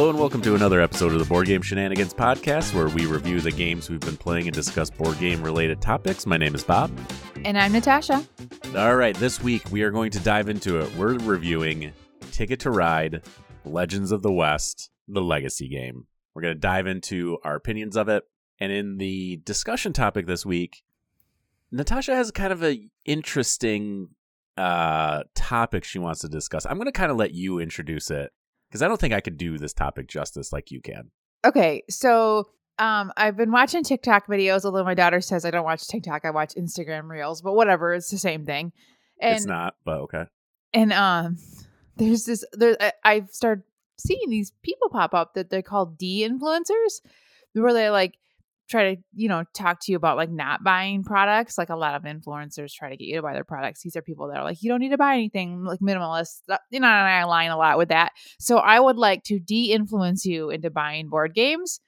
Hello and welcome to another episode of the Board Game Shenanigans podcast where we review the games we've been playing and discuss board game related topics. My name is Bob. And I'm Natasha. All right, this week we are going to dive into it. We're reviewing Ticket to Ride Legends of the West, the legacy game. We're going to dive into our opinions of it. And in the discussion topic this week, Natasha has kind of a interesting uh topic she wants to discuss. I'm going to kind of let you introduce it because I don't think I could do this topic justice like you can. Okay, so um, I've been watching TikTok videos, although my daughter says I don't watch TikTok, I watch Instagram Reels, but whatever, it's the same thing. And, it's not, but okay. And um, there's this. There, I, I've started seeing these people pop up that they're called de-influencers, where they like try to you know talk to you about like not buying products like a lot of influencers try to get you to buy their products. These are people that are like you don't need to buy anything like minimalist you know and i align a lot with that. So i would like to de-influence you into buying board games.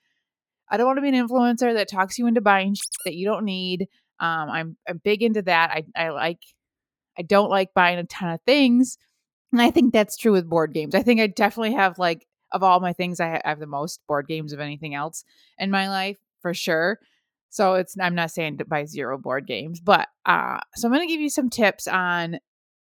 I don't want to be an influencer that talks you into buying shit that you don't need. Um i'm i'm big into that. I i like i don't like buying a ton of things and i think that's true with board games. I think i definitely have like of all my things I have the most board games of anything else in my life for sure. So it's I'm not saying to buy zero board games, but uh so I'm going to give you some tips on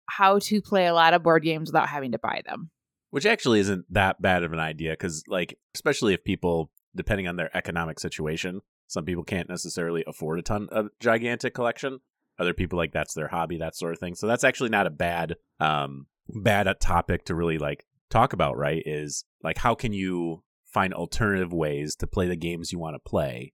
how to play a lot of board games without having to buy them. Which actually isn't that bad of an idea cuz like especially if people depending on their economic situation, some people can't necessarily afford a ton of gigantic collection. Other people like that's their hobby, that sort of thing. So that's actually not a bad um bad topic to really like talk about, right? Is like how can you find alternative ways to play the games you want to play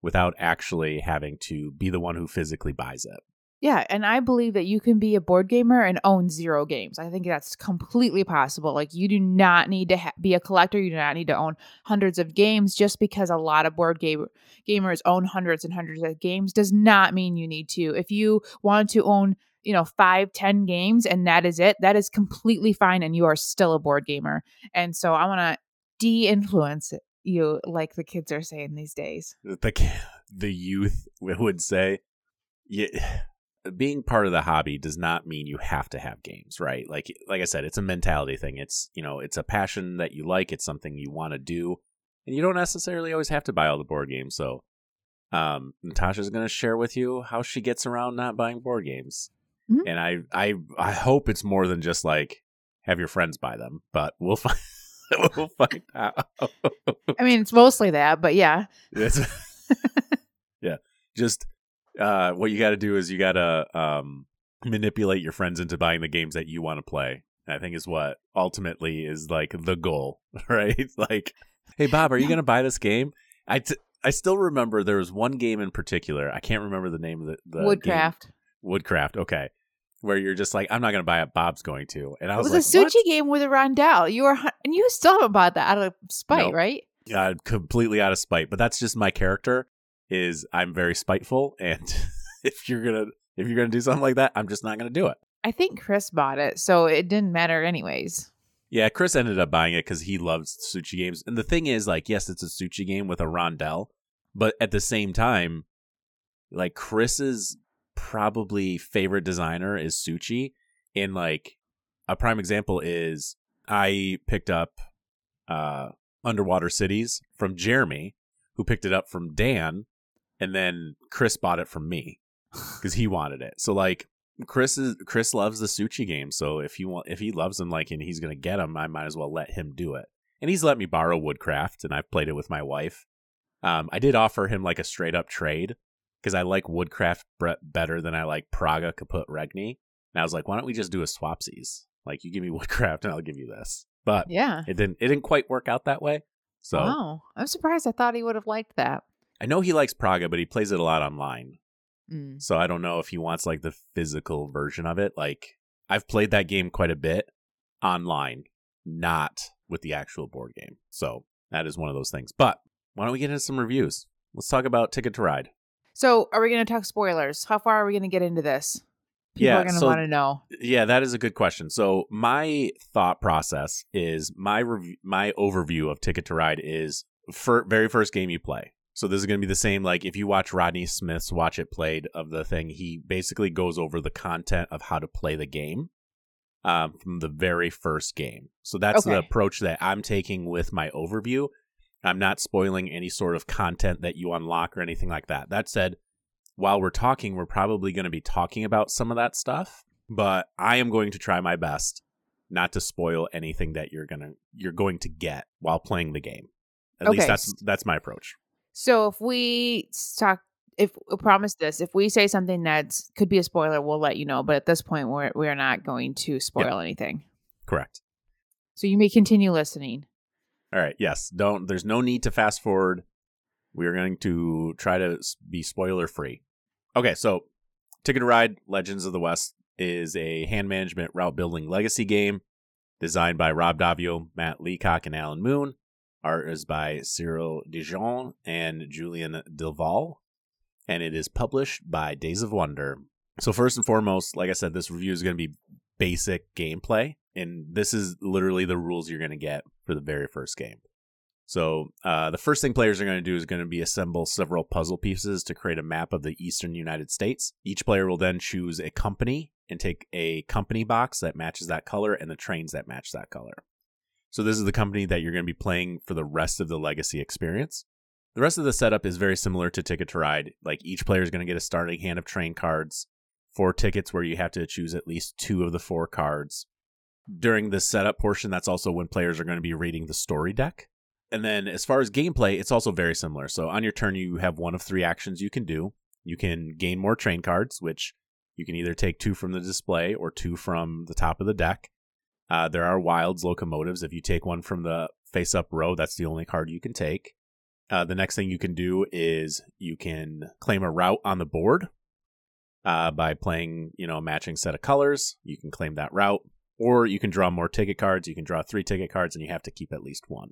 without actually having to be the one who physically buys it. Yeah, and I believe that you can be a board gamer and own zero games. I think that's completely possible. Like you do not need to ha- be a collector, you do not need to own hundreds of games just because a lot of board game gamers own hundreds and hundreds of games does not mean you need to. If you want to own you know five ten games and that is it that is completely fine and you are still a board gamer and so i want to de-influence you like the kids are saying these days. The the youth would say yeah being part of the hobby does not mean you have to have games right? Like like i said it's a mentality thing. It's you know it's a passion that you like. It's something you want to do. And you don't necessarily always have to buy all the board games. So um natasha's going to share with you how she gets around not buying board games. Mm-hmm. and i i i hope it's more than just like have your friends buy them but we'll find we'll find out. I mean, it's mostly that, but yeah. yeah. Just uh, what you got to do is you got to um, manipulate your friends into buying the games that you want to play. I think is what ultimately is like the goal, right? like, hey Bob, are you going to buy this game? I, t- I still remember there was one game in particular. I can't remember the name of the, the Woodcraft. Game. Woodcraft. Okay where you're just like, I'm not going to buy it. Bob's going to. And I was, it was like, a sushi what? game with a rondel. You were, and you still haven't bought that out of spite, nope. right? Yeah, completely out of spite. But that's just my character. Is I'm very spiteful, and if you're gonna if you're gonna do something like that, I'm just not gonna do it. I think Chris bought it, so it didn't matter anyways. Yeah, Chris ended up buying it because he loves sushi games. And the thing is, like, yes, it's a sushi game with a rondel, but at the same time, like Chris's probably favorite designer is Suchý. And like a prime example is I picked up uh Underwater Cities from Jeremy, who picked it up from Dan, and then Chris bought it from me because he wanted it. So like Chris is Chris loves the Suchý game, so if he want if he loves them like and he's gonna get them, I might as well let him do it. And he's let me borrow Woodcraft, and I've played it with my wife. Um, I did offer him like a straight up trade, because I like Woodcraft better than I like Praga Caput Regni. And I was like, why don't we just do a swapsies? Like you give me Woodcraft and I'll give you this. But yeah, it didn't it didn't quite work out that way. So wow, I'm surprised. I thought he would have liked that. I know he likes Praga, but he plays it a lot online. Mm. So I don't know if he wants like the physical version of it. Like I've played that game quite a bit online, not with the actual board game. So that is one of those things. But why don't we get into some reviews? Let's talk about Ticket to Ride. So, are we going to talk spoilers? How far are we going to get into this? People yeah, are going to so, want to know. Yeah, that is a good question. So, my thought process is my rev- my overview of Ticket to Ride is for very first game you play. So this is going to be the same. Like if you watch Rodney Smith's Watch It Played of the thing, he basically goes over the content of how to play the game. um, from the very first game. So that's the approach that I'm taking with my overview. I'm not spoiling any sort of content that you unlock or anything like that. That said, while we're talking, we're probably going to be talking about some of that stuff, but I am going to try my best not to spoil anything that you're going to you're going to get while playing the game. At least that's that's my approach. So if we talk, if we promise this, if we say something that could be a spoiler, we'll let you know. But at this point, we're we're not going to spoil anything. Correct. So you may continue listening. All right. Yes. Don't. There's no need to fast forward. We are going to try to be spoiler free. Okay. So, Ticket to Ride: Legends of the West is a hand management route building legacy game designed by Rob Daviau, Matt Leacock, and Alan Moon. Art is by Cyrille Daujean and Julien Delval, and it is published by Days of Wonder. So first and foremost, like I said, this review is going to be basic gameplay, and this is literally the rules you're going to get for the very first game. So uh, the first thing players are going to do is going to be assemble several puzzle pieces to create a map of the eastern United States. Each player will then choose a company and take a company box that matches that color and the trains that match that color. So this is the company that you're going to be playing for the rest of the legacy experience. The rest of the setup is very similar to Ticket to Ride. Like each player is going to get a starting hand of train cards, four tickets where you have to choose at least two of the four cards. During the setup portion, that's also when players are going to be reading the story deck. And then as far as gameplay, it's also very similar. So on your turn, you have one of three actions you can do. You can gain more train cards, which you can either take two from the display or two from the top of the deck. Uh, there are wilds locomotives. If you take one from the face up row, that's the only card you can take. Uh, the next thing you can do is you can claim a route on the board uh, by playing, you know, a matching set of colors. You can claim that route, or you can draw more ticket cards. You can draw three ticket cards, and you have to keep at least one.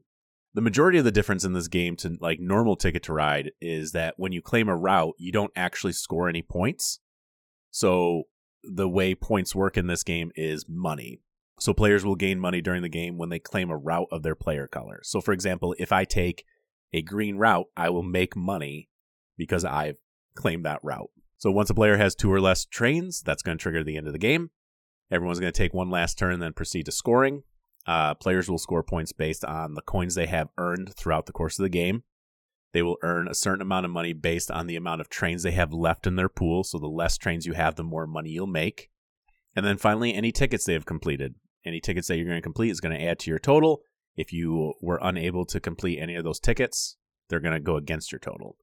The majority of the difference in this game to like normal Ticket to Ride is that when you claim a route, you don't actually score any points. So the way points work in this game is money. So players will gain money during the game when they claim a route of their player color. So for example, if I take a green route, I will make money because I've claimed that route. So once a player has two or less trains, that's going to trigger the end of the game. Everyone's going to take one last turn, then proceed to scoring. Uh, players will score points based on the coins they have earned throughout the course of the game. They will earn a certain amount of money based on the amount of trains they have left in their pool. So the less trains you have, the more money you'll make. And then finally, any tickets they have completed. Any tickets that you're going to complete is going to add to your total. If you were unable to complete any of those tickets, they're going to go against your total.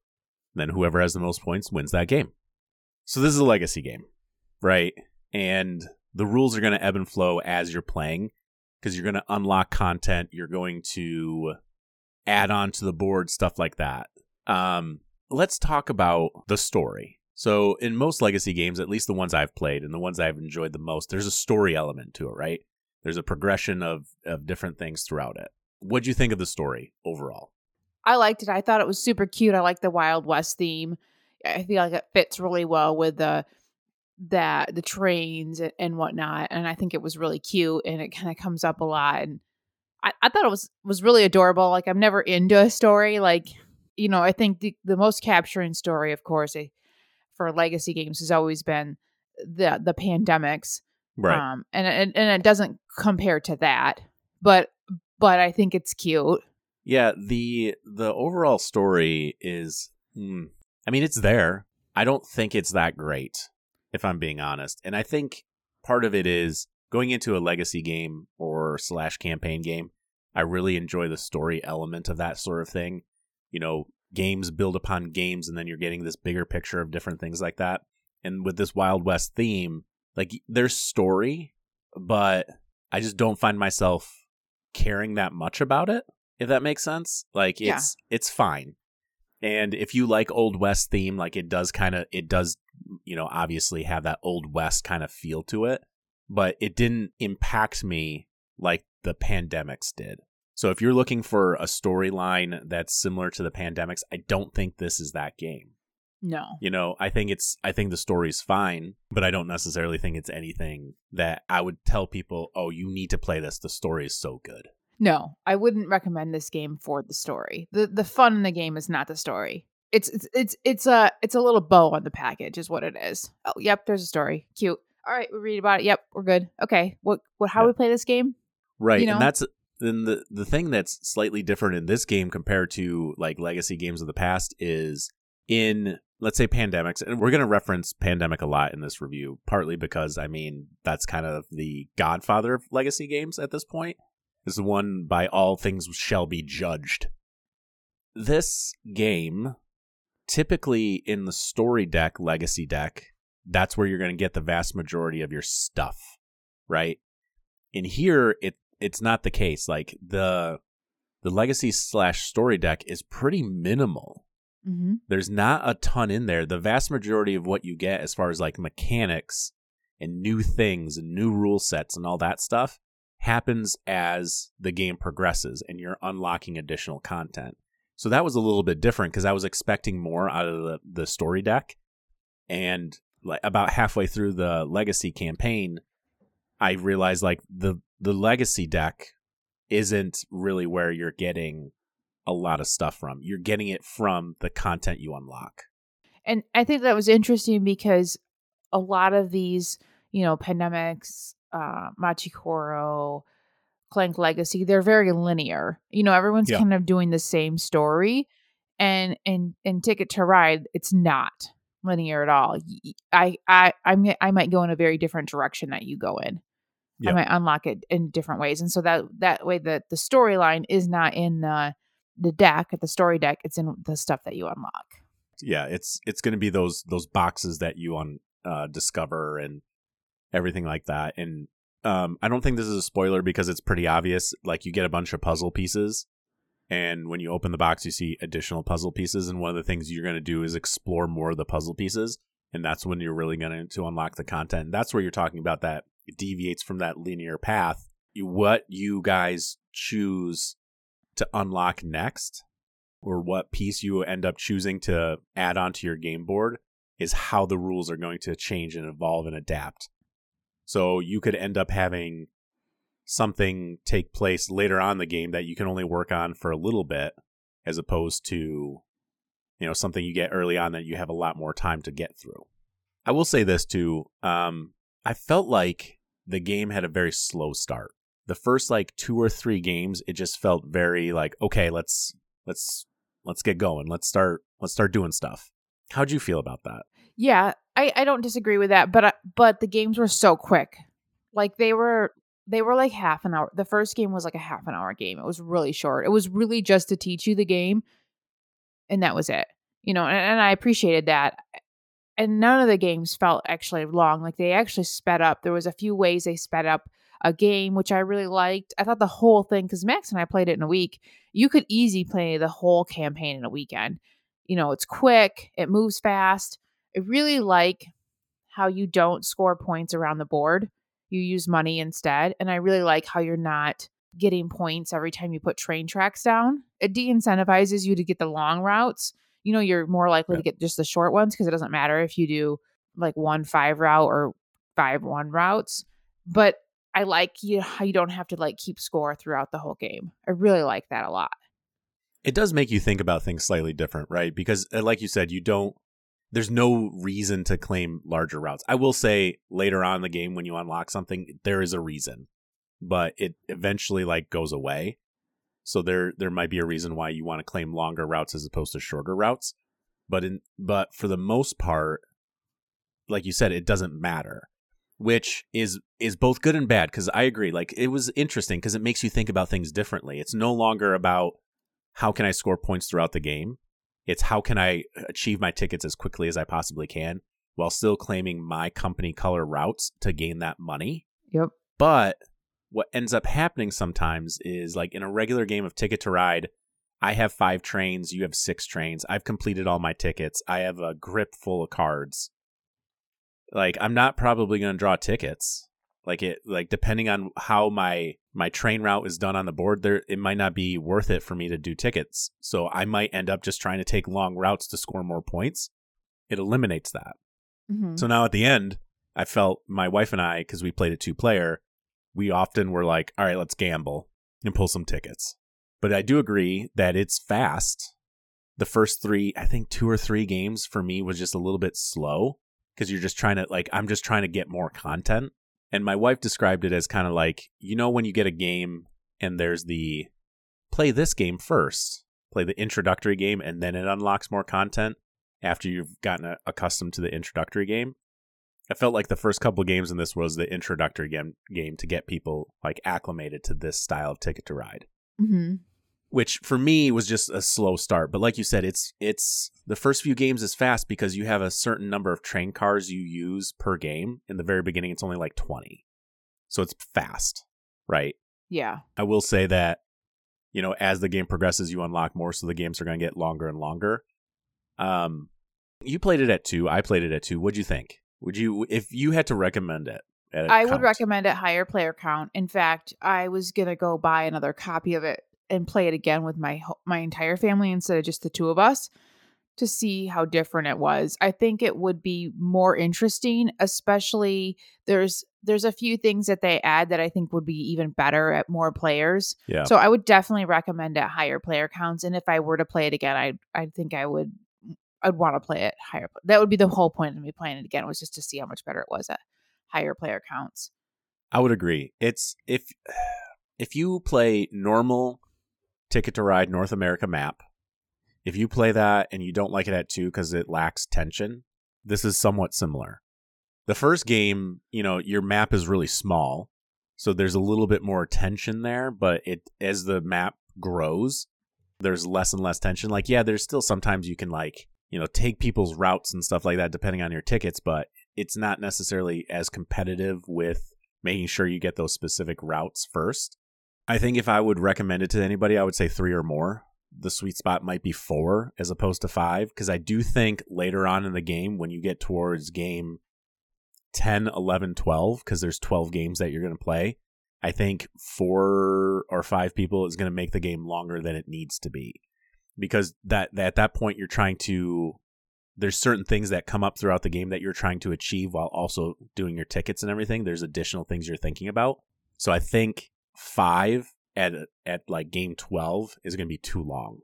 Then whoever has the most points wins that game. So this is a legacy game, right? And the rules are going to ebb and flow as you're playing because you're going to unlock content. You're going to add on to the board, stuff like that. Um, let's talk about the story. So, in most legacy games, at least the ones I've played and the ones I've enjoyed the most, there's a story element to it, right? There's a progression of, of different things throughout it. What'd you think of the story overall? I liked it. I thought it was super cute. I like the Wild West theme. I feel like it fits really well with the that the trains and- whatnot. And I think it was really cute and it kind of comes up a lot. And I, I thought it was was really adorable. Like I'm never into a story. Like, you know, I think the, the most capturing story, of course, eh, for legacy games has always been the the pandemics. Um and, and and it doesn't compare to that. But but I think it's cute. Yeah, the the overall story is hmm, I mean it's there. I don't think it's that great if I'm being honest. And I think part of it is going into a legacy game or slash campaign game, I really enjoy the story element of that sort of thing. You know, games build upon games and then you're getting this bigger picture of different things like that. And with this Wild West theme, like there's story, but I just don't find myself caring that much about it if that makes sense. Like Yeah. it's it's fine. And if you like old west theme, like it does kind of it does, you know, obviously have that old west kind of feel to it, but it didn't impact me like the pandemics did. So if you're looking for a storyline that's similar to the pandemics, I don't think this is that game. No. You know, I think it's I think the story's fine, but I don't necessarily think it's anything that I would tell people, "Oh, you need to play this. The story is so good." No, I wouldn't recommend this game for the story. the The fun in the game is not the story. It's it's it's it's a it's a little bow on the package, is what it is. Oh, yep, there's a story. Cute. all right, we read about it. Yep, we're good. Okay, what what how Yeah. we play this game? Right. You know? And that's then the the thing that's slightly different in this game compared to like legacy games of the past is in let's say pandemics and we're going to reference pandemic a lot in this review partly because I mean that's kind of the godfather of legacy games at this point. Is the one by all things shall be judged. This game typically in the story deck legacy deck that's where you're going to get the vast majority of your stuff, right? in here it it's not the case like the the legacy slash story deck is pretty minimal Mm-hmm. there's not a ton in there the vast majority of what you get as far as like mechanics and new things and new rule sets and all that stuff happens as the game progresses and you're unlocking additional content so that was a little bit different because i was expecting more out of the, the story deck and like about halfway through the legacy campaign I realized like the the legacy deck isn't really where you're getting a lot of stuff from. You're getting it from the content you unlock. And I think that was interesting because a lot of these, you know, pandemics, uh, Machi Koro, Clank Legacy, they're very linear. You know, everyone's Yeah. kind of doing the same story. And in in Ticket to Ride, it's not linear at all. I I I'm, I might go in a very different direction that you go in. Yeah. I might unlock it in different ways, and so that that way the the storyline is not in the the deck at the story deck. It's in the stuff that you unlock. Yeah, it's it's going to be those those boxes that you on uh, discover and everything like that. And um, I don't think this is a spoiler because it's pretty obvious. Like you get a bunch of puzzle pieces, and when you open the box, you see additional puzzle pieces. And one of the things you're going to do is explore more of the puzzle pieces, and that's when you're really going to unlock the content. And that's where you're talking about that it deviates from that linear path. What you guys choose to unlock next or what piece you end up choosing to add onto your game board is how the rules are going to change and evolve and adapt. So you could end up having something take place later on in the game that you can only work on for a little bit as opposed to you know something you get early on that you have a lot more time to get through. I will say this too, um I felt like the game had a very slow start. The first like two or three games it just felt very like okay, let's let's let's get going. Let's start let's start doing stuff. How'd you feel about that? Yeah, I, I don't disagree with that, but I, but the games were so quick. Like they were they were like half an hour. The first game was like a half an hour game. It was really short. It was really just to teach you the game and that was it. You know, and, and I appreciated that. And none of the games felt actually long. Like they actually sped up. There was a few ways they sped up a game which I really liked. I thought the whole thing cuz Max and I played it in a week. You could easy play the whole campaign in a weekend. You know, it's quick, it moves fast. I really like how you don't score points around the board. You use money instead. And I really like how you're not getting points every time you put train tracks down. It de incentivizes you to get the long routes. You know, you're more likely to get just the short ones because it doesn't matter if you do like one five route or five one routes. But I like you how you don't have to like keep score throughout the whole game. I really like that a lot. It does make you think about things slightly different, right? Because uh, like you said, you don't there's no reason to claim larger routes. I will say later on in the game when you unlock something, there is a reason, but it eventually like goes away. So there there might be a reason why you want to claim longer routes as opposed to shorter routes. But in but for the most part, like you said, it doesn't matter. Which is is both good and bad because I agree. Like it was interesting because it makes you think about things differently. It's no longer about how can I score points throughout the game. It's how can I achieve my tickets as quickly as I possibly can while still claiming my company color routes to gain that money. Yep. But what ends up happening sometimes is like in a regular game of Ticket to Ride, I have five trains, you have six trains. I've completed all my tickets. I have a grip full of cards. Like I'm not probably going to draw tickets. Like it like depending on how my my train route is done on the board there it might not be worth it for me to do tickets. So I might end up just trying to take long routes to score more points. It eliminates that. Mm-hmm. So now at the end, I felt my wife and I, because we played a two player, we often were like, all right, let's gamble and pull some tickets. But I do agree that it's fast. The first three, I think two or three games for me was just a little bit slow because you're just trying to like I'm just trying to get more content. And my wife described it as kind of like you know when you get a game and there's the play this game first, play the introductory game, and then it unlocks more content after you've gotten a- accustomed to the introductory game. I felt like the first couple games in this was the introductory game game to get people like acclimated to this style of Ticket to Ride Mm-hmm. Which for me was just a slow start. But like you said, it's it's the first few games is fast because you have a certain number of train cars you use per game. In the very beginning, it's only like twenty, so it's fast, right? Yeah. I will say that you know as the game progresses, you unlock more, so the games are going to get longer and longer. Um, you played it at two. I played it at two. What'd you think? Would you, if you had to recommend it? At a I would recommend it higher player count. In fact, I was gonna go buy another copy of it and play it again with my my entire family instead of just the two of us to see how different it was. I think it would be more interesting, especially there's there's a few things that they add that I think would be even better at more players. Yeah. So I would definitely recommend it higher player counts. And if I were to play it again, I I think I would I'd want to play it higher. That would be the whole point of me playing it again was just to see how much better it was at higher player counts. I would agree. It's if if you play normal Ticket to Ride North America map, if you play that and you don't like it at 2 cuz it lacks tension, this is somewhat similar. The first game, you know, your map is really small, so there's a little bit more tension there, but it as the map grows, there's less and less tension. Like yeah, there's still sometimes you can like, you know, take people's routes and stuff like that depending on your tickets, but it's not necessarily as competitive with making sure you get those specific routes first. I think if I would recommend it to anybody, I would say three or more. The sweet spot might be four as opposed to five, because I do think later on in the game, when you get towards game 10, 11, 12, because there's 12 games that you're going to play, I think four or five people is going to make the game longer than it needs to be. Because that, that at that point, you're trying to there's certain things that come up throughout the game that you're trying to achieve while also doing your tickets and everything. There's additional things you're thinking about. So I think five at at like game twelve is going to be too long.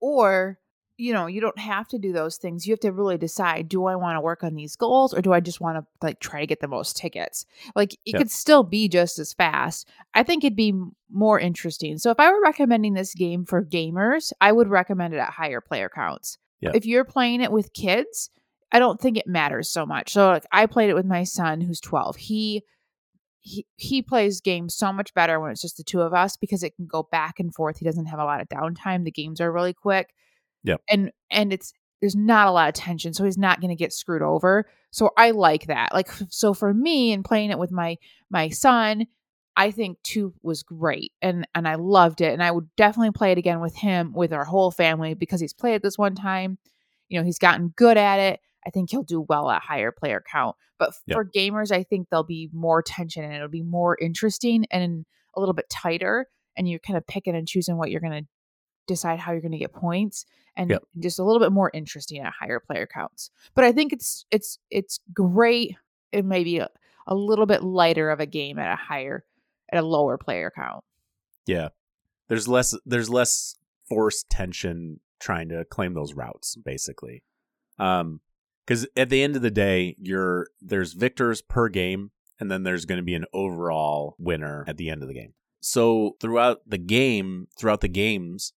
Or, you know, you don't have to do those things. You have to really decide do I want to work on these goals or do I just want to like try to get the most tickets? Like it could still be just as fast. I think it'd be more interesting. So if I were recommending this game for gamers, I would recommend it at higher player counts. If you're playing it with kids, I don't think it matters so much. So like I played it with my son who's 12. He he he plays games so much better when it's just the two of us because it can go back and forth. He doesn't have a lot of downtime. The games are really quick. Yep. And and it's there's not a lot of tension, so he's not going to get screwed over. So I like that. Like so for me and playing it with my my son, I think 2 was great and and I loved it and I would definitely play it again with him with our whole family because he's played it this one time. You know, he's gotten good at it. I think he'll do well at higher player count. But Yep. for gamers, I think there'll be more tension and it'll be more interesting and a little bit tighter. And you're kind of picking and choosing what you're going to decide how you're going to get points and Yep. just a little bit more interesting at higher player counts. But I think it's it's it's great. It may be a, a little bit lighter of a game at a higher at a lower player count. Yeah, there's less there's less forced tension trying to claim those routes basically. Um, because at the end of the day, you're there's victors per game, and then there's going to be an overall winner at the end of the game. So throughout the game, throughout the games,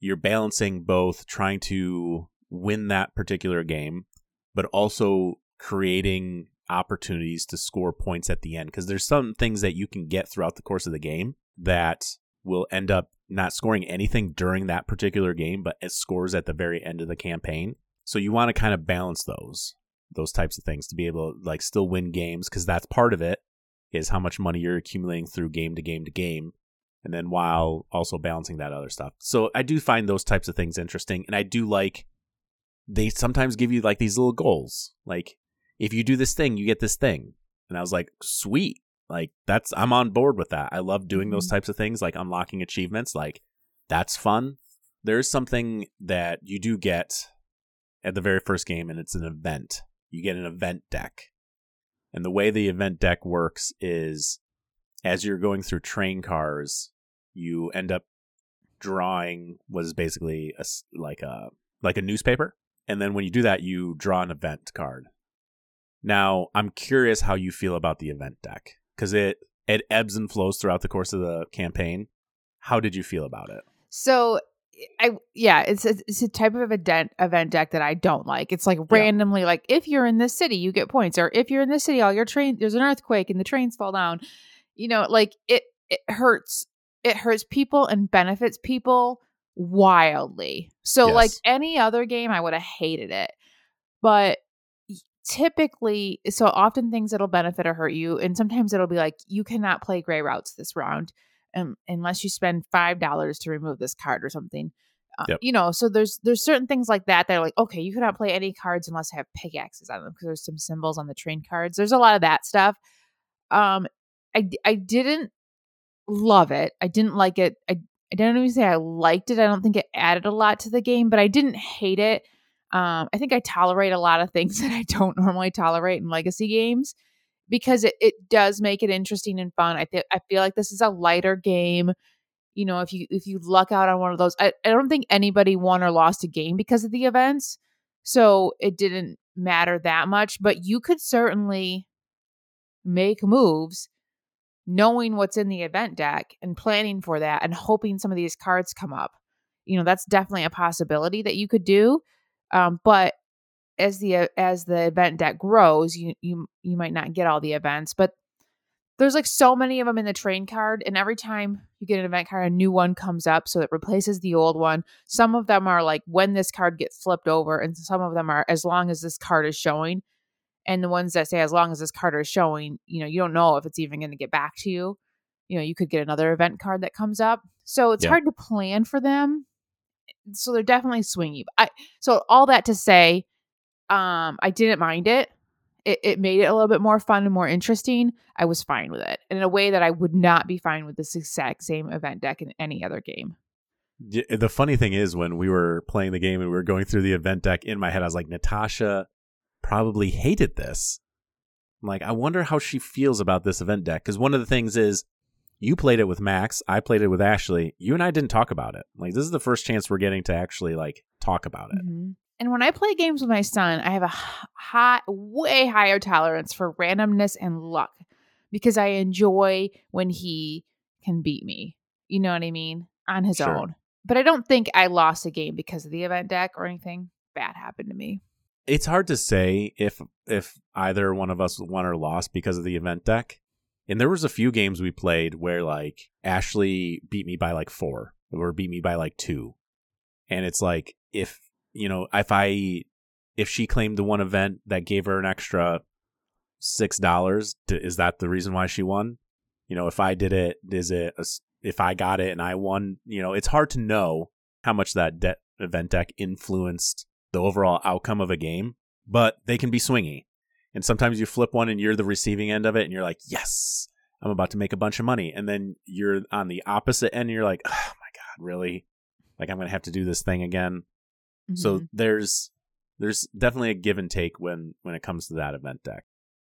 you're balancing both trying to win that particular game, but also creating opportunities to score points at the end. Because there's some things that you can get throughout the course of the game that will end up not scoring anything during that particular game, but it scores at the very end of the campaign. So you want to kind of balance those those types of things to be able to like still win games because that's part of it is how much money you're accumulating through game to game to game and then while also balancing that other stuff. So I do find those types of things interesting and I do like they sometimes give you like these little goals. Like if you do this thing, you get this thing. And I was like, "Sweet. Like that's I'm on board with that. I love doing those Mhm. types of things like unlocking achievements. Like that's fun. There's something that you do get at the very first game and it's an event. You get an event deck. And the way the event deck works is as you're going through train cars, you end up drawing what is basically a like a like a newspaper. And then when you do that, you draw an event card. Now, I'm curious how you feel about the event deck because it it ebbs and flows throughout the course of the campaign. How did you feel about it? So I yeah, it's a, it's a type of event event deck that I don't like. It's like randomly like if you're in this city, you get points, or if you're in this city, all your train there's an earthquake and the trains fall down. You know, like it it hurts. It hurts people and benefits people wildly. So Yes. like any other game, I would have hated it. But typically, so often things that'll benefit or hurt you, and sometimes it'll be like you cannot play gray routes this round um, unless you spend five dollars to remove this card or something. Uh, Yep. You know, so there's there's certain things like that that are like okay, you cannot play any cards unless I have pickaxes on them because there's some symbols on the train cards. There's a lot of that stuff. Um, I I didn't love it. I didn't like it. I I don't even say I liked it. I don't think it added a lot to the game, but I didn't hate it. Um, I think I tolerate a lot of things that I don't normally tolerate in legacy games because it, it does make it interesting and fun. I think I feel like this is a lighter game. You know, if you if you luck out on one of those, I, I don't think anybody won or lost a game because of the events. So it didn't matter that much, but you could certainly make moves knowing what's in the event deck and planning for that and hoping some of these cards come up. You know, that's definitely a possibility that you could do. Um, but as the uh, as the event deck grows, you you you might not get all the events, but there's like so many of them in the train card, and every time you get an event card, a new one comes up, so it replaces the old one. Some of them are like when this card gets flipped over, and some of them are as long as this card is showing. And the ones that say as long as this card is showing, you know, you don't know if it's even going to get back to you. You know, you could get another event card that comes up, so it's Yeah. hard to plan for them. So they're definitely swingy. I so all that to say, um, I didn't mind it. It, it made it a little bit more fun and more interesting. I was fine with it in a way that I would not be fine with this exact same event deck in any other game. The funny thing is, when we were playing the game and we were going through the event deck in my head, I was like, Natasha probably hated this. I'm like, I wonder how she feels about this event deck. Because one of the things is, you played it with Max, I played it with Ashley. You and I didn't talk about it. Like, this is the first chance we're getting to actually like talk about it. Mhm. And when I play games with my son, I have a high, way higher tolerance for randomness and luck because I enjoy when he can beat me. You know what I mean? On his Sure. own. But I don't think I lost a game because of the event deck or anything bad happened to me. It's hard to say if if either one of us won or lost because of the event deck. And there was a few games we played where like Ashley beat me by like four or beat me by like two. And it's like if you know, if I if she claimed the one event that gave her an extra six dollars, is that the reason why she won? You know, if I did it, is it a if I got it and I won? You know, it's hard to know how much that event deck influenced the overall outcome of a game, but they can be swingy. And sometimes you flip one and you're the receiving end of it, and you're like, yes, I'm about to make a bunch of money. And then you're on the opposite end, and you're like, oh my god, really? Like I'm gonna have to do this thing again. So Mhm. there's there's definitely a give and take when when it comes to that event deck.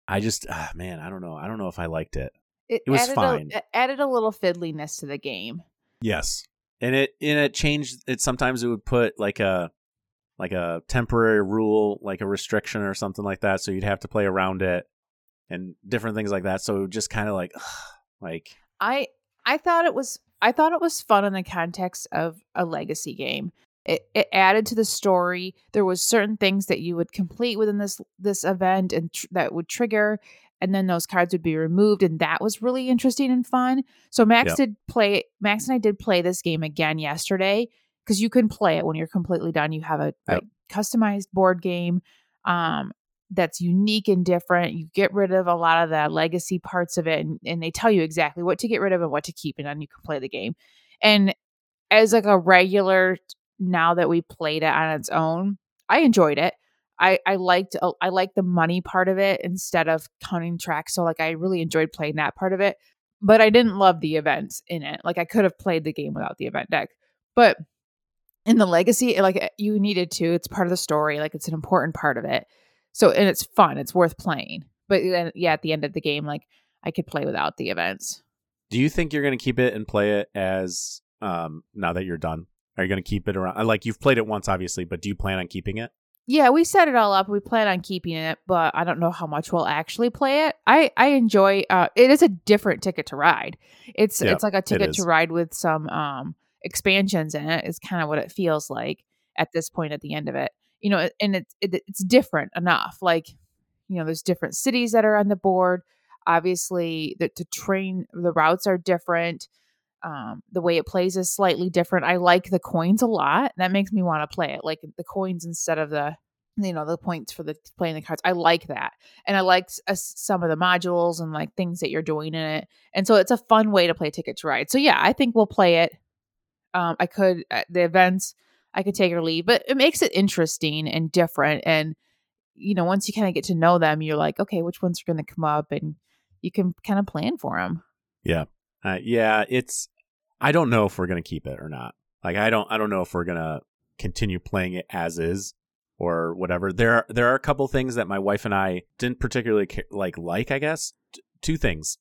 I just ah, man, I don't know. I don't know if I liked it. it, it was added fine. A, it added a little fiddliness to the game. Yes. And it and it changed it sometimes it would put like a like a temporary rule, like a restriction or something like that, so you'd have to play around it and different things like that. So it would just kind of like like I I thought it was I thought it was fun in the context of a legacy game. It it added to the story. There was certain things that you would complete within this this event and tr- that would trigger and then those cards would be removed and that was really interesting and fun. So Max Yep. did play Max and I did play this game again yesterday because you can play it when you're completely done. You have a, Yep. a customized board game um that's unique and different. You get rid of a lot of the legacy parts of it, and, and they tell you exactly what to get rid of and what to keep, and then you can play the game. And as like a regular, now that we played it on its own, I enjoyed it. I I liked I liked the money part of it instead of counting tracks. So like I really enjoyed playing that part of it, but I didn't love the events in it. Like I could have played the game without the event deck, but in the legacy, like you needed to. It's part of the story. Like it's an important part of it. So and it's fun. It's worth playing. But then yeah, at the end of the game, like I could play without the events. do you think you're going to keep it and play it as um now that you're done? Are you going to keep it around? Like you've played it once obviously, but do you plan on keeping it? Yeah, we set it all up. We plan on keeping it, but I don't know how much we'll actually play it. I I enjoy. Uh, it is a different ticket to ride. It's Yeah, it's like a ticket to ride with some um expansions in it. Is kind of what it feels like at this point at the end of it. You know, and it's it, it's different enough. Like, you know, there's different cities that are on the board. Obviously, the to train the routes are different. Um, the way it plays is slightly different. I like the coins a lot. That makes me want to play it. Like the coins instead of the you know the points for the playing the cards. I like that, and I like uh, some of the modules and like things that you're doing in it. And so it's a fun way to play Ticket to Ride. So yeah, I think we'll play it. Um, I could at the events. I could take or leave, but it makes it interesting and different. And you know, once you kind of get to know them, you're like, okay, which ones are going to come up, and you can kind of plan for them. Uh, yeah, it's. I don't know if we're gonna keep it or not. Like, I don't. I don't know if we're gonna continue playing it as is or whatever. There, are, there are a couple things that my wife and I didn't particularly ca- like. Like, I guess T- two things.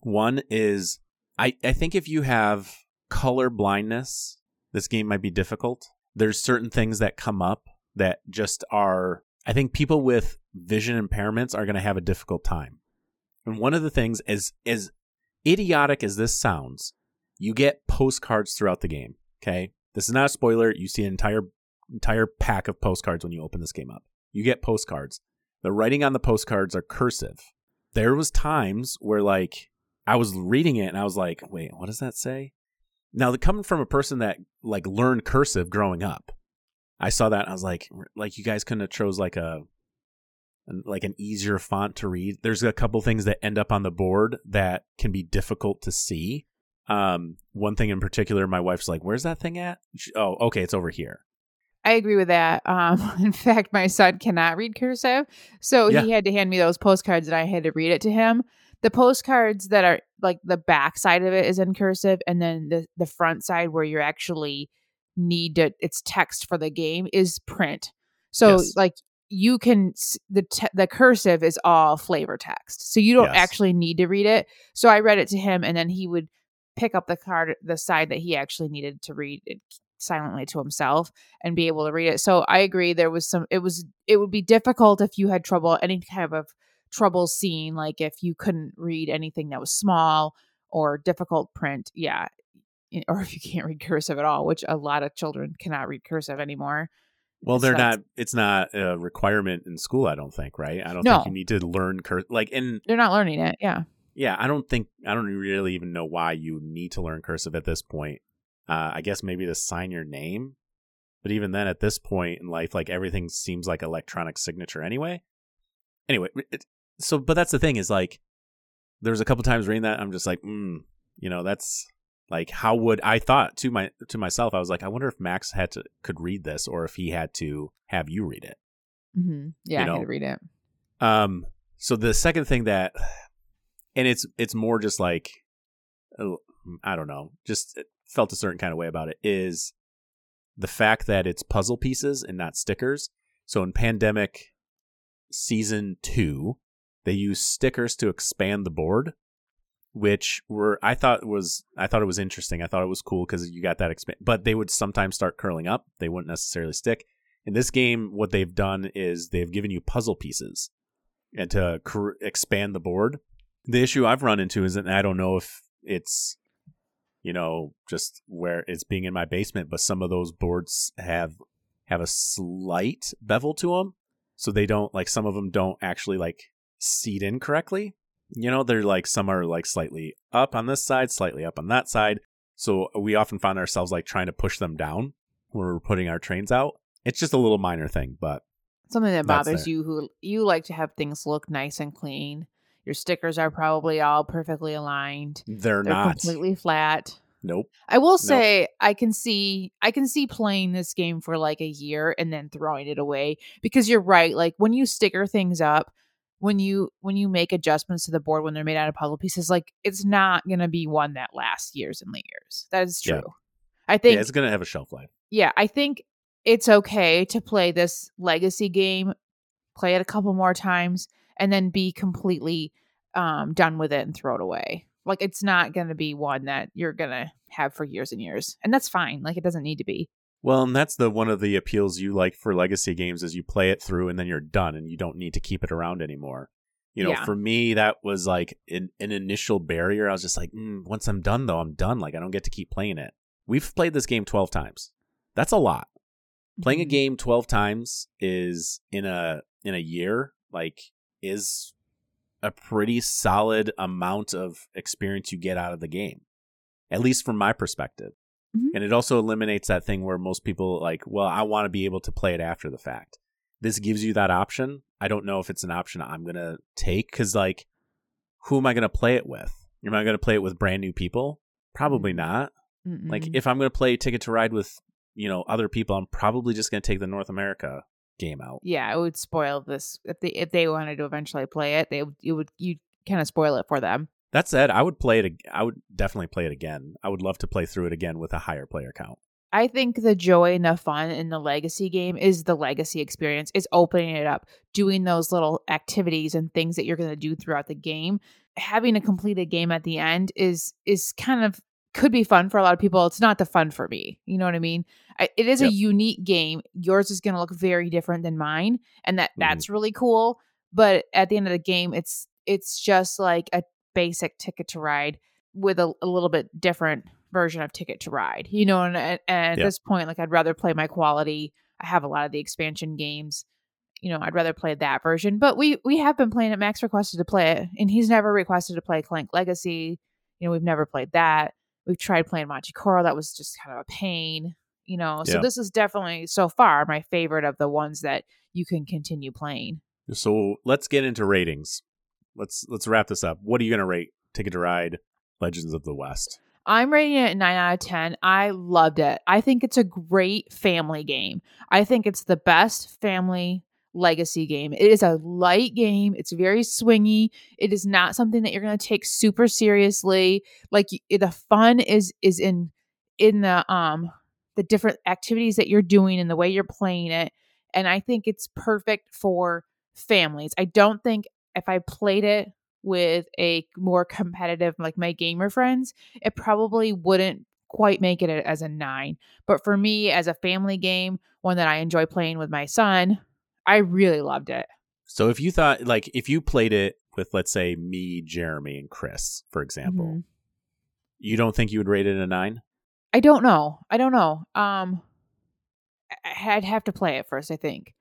One is, I. I think if you have color blindness, this game might be difficult. There's certain things that come up that just are. I think people with vision impairments are going to have a difficult time. And one of the things is is idiotic as this sounds, you get postcards throughout the game. Okay, this is not a spoiler. You see an entire entire pack of postcards when you open this game up. You get postcards. The writing on the postcards are cursive. There was times where like I was reading it and I was like, wait, what does that say? Now, coming from a person that like learned cursive growing up, I saw that and I was like, like you guys couldn't have chose like a like an easier font to read. There's a couple things that end up on the board that can be difficult to see. Um, one thing in particular, my wife's like, "Where's that thing at?" She- oh, okay, it's over here. I agree with that. Um, in fact, my son cannot read cursive, so Yeah. he had to hand me those postcards, and I had to read it to him. The postcards that are like the back side of it is in cursive, and then the the front side where you're actually need to it's text for the game is print. So Yes. like you can the te- the cursive is all flavor text, so you don't Yes. actually need to read it. So I read it to him, and then he would pick up the card the side that he actually needed to read it silently to himself and be able to read it. So I agree there was some it was it would be difficult if you had trouble any kind of trouble seeing like if you couldn't read anything that was small or difficult print. Yeah. Or if you can't read cursive at all, which a lot of children cannot read cursive anymore. Well, they're not. It's not a requirement in school. I don't think. Right? I don't No. think you need to learn cur like and They're not learning it. Yeah. yeah, I don't think I don't really even know why you need to learn cursive at this point. Uh, I guess maybe to sign your name, but even then, at this point in life, like everything seems like electronic signature anyway. Anyway, it, so but that's the thing is like, there was a couple times reading that I'm just like, mm, you know, that's like how would I thought to my to myself, I was like, I wonder if Max had to could read this or if he had to have you read it. hmm Yeah. You I had to read it. Um. So the second thing that, and it's it's more just like, uh, I don't know, just felt a certain kind of way about it is the fact that it's puzzle pieces and not stickers. So in Pandemic season two, they use stickers to expand the board, which were I thought was I thought it was interesting. I thought it was cool because you got that expand, but they would sometimes start curling up. They wouldn't necessarily stick. In this game, what they've done is they've given you puzzle pieces and to cr- expand the board. The issue I've run into is that I don't know if it's you know just where it's being in my basement, but some of those boards have have a slight bevel to them, so they don't like some of them don't actually like seat in correctly. You know, they're like some are like slightly up on this side, slightly up on that side. So uh, we often find ourselves like trying to push them down when we're putting our trains out. It's just a little minor thing, but Something that bothers you who you like to have things look nice and clean. Your stickers are probably all perfectly aligned. they're, They're not. completely flat. Nope. I will say I can see I can see playing this game for like a year and then throwing it away because you're right. Like when you sticker things up, when you when you make adjustments to the board when they're made out of puzzle pieces, like it's not gonna be one that lasts years and years. That is true. Yeah. I think yeah, it's gonna have a shelf life. yeah, I think it's okay to play this legacy game, play it a couple more times, and then be completely um, done with it and throw it away. Like it's not going to be one that you're going to have for years and years, and that's fine. Like it doesn't need to be. Well, and that's the one of the appeals you like for legacy games is you play it through and then you're done and you don't need to keep it around anymore. You know, Yeah. for me that was like an, an initial barrier. I was just like, mm, once I'm done though, I'm done. Like I don't get to keep playing it. We've played this game 12 times. That's a lot. Playing a Mhm. game 12 times is in a in a year like is a pretty solid amount of experience you get out of the game. At least from my perspective. Mhm. And it also eliminates that thing where most people like, well, I want to be able to play it after the fact. This gives you that option. I don't know if it's an option I'm going to take cuz like who am I going to play it with? Am I going to play it with brand new people? Probably Mm. not. Like Mm-mm. if I'm going to play Ticket to Ride with, you know, other people, I'm probably just going to take the North America game out. yeah, it would spoil this if they if they wanted to eventually play it. They would you would you kind of spoil it for them. That said, I would play it. I would definitely play it again. I would love to play through it again with a higher player count. I think the joy and the fun in the legacy game is the legacy experience. Is opening it up, doing those little activities and things that you're going to do throughout the game. Having a completed game at the end is is kind of could be fun for a lot of people. It's not the fun for me. You know what I mean? I, it is a unique game. Yours is going to look very different than mine, and that Mhm. that's really cool. But at the end of the game, it's it's just like a basic ticket to ride with a, a little bit different version of Ticket to Ride. You know, and, and at Yeah. this point, like I'd rather play my quality. I have a lot of the expansion games. You know, I'd rather play that version. But we we have been playing it. Max requested to play it, and he's never requested to play Clank Legacy. You know, we've never played that. We've tried playing Machi Koro. That was just kind of a pain. You know, so Yeah. this is definitely so far my favorite of the ones that you can continue playing. So let's get into ratings. Let's let's wrap this up. What are you to rate Ticket to Ride Legends of the West? I'm rating it 9 out of 10. I loved it. I think it's a great family game. I think it's the best family legacy game. It is a light game. It's very swingy. It is not something that you're going to take super seriously. Like the fun is is in in the um the different activities that you're doing and the way you're playing it. And I think it's perfect for families. I don't think if I played it with a more competitive like my gamer friends, it probably wouldn't quite make it as a nine. But for me, as a family game, one that I enjoy playing with my son, I really loved it. So if you thought like if you played it with let's say me, Jeremy, and Chris, for example, Mhm. you don't think you would rate it a nine? I don't know. I don't know. Um, I'd have to play it first. I think.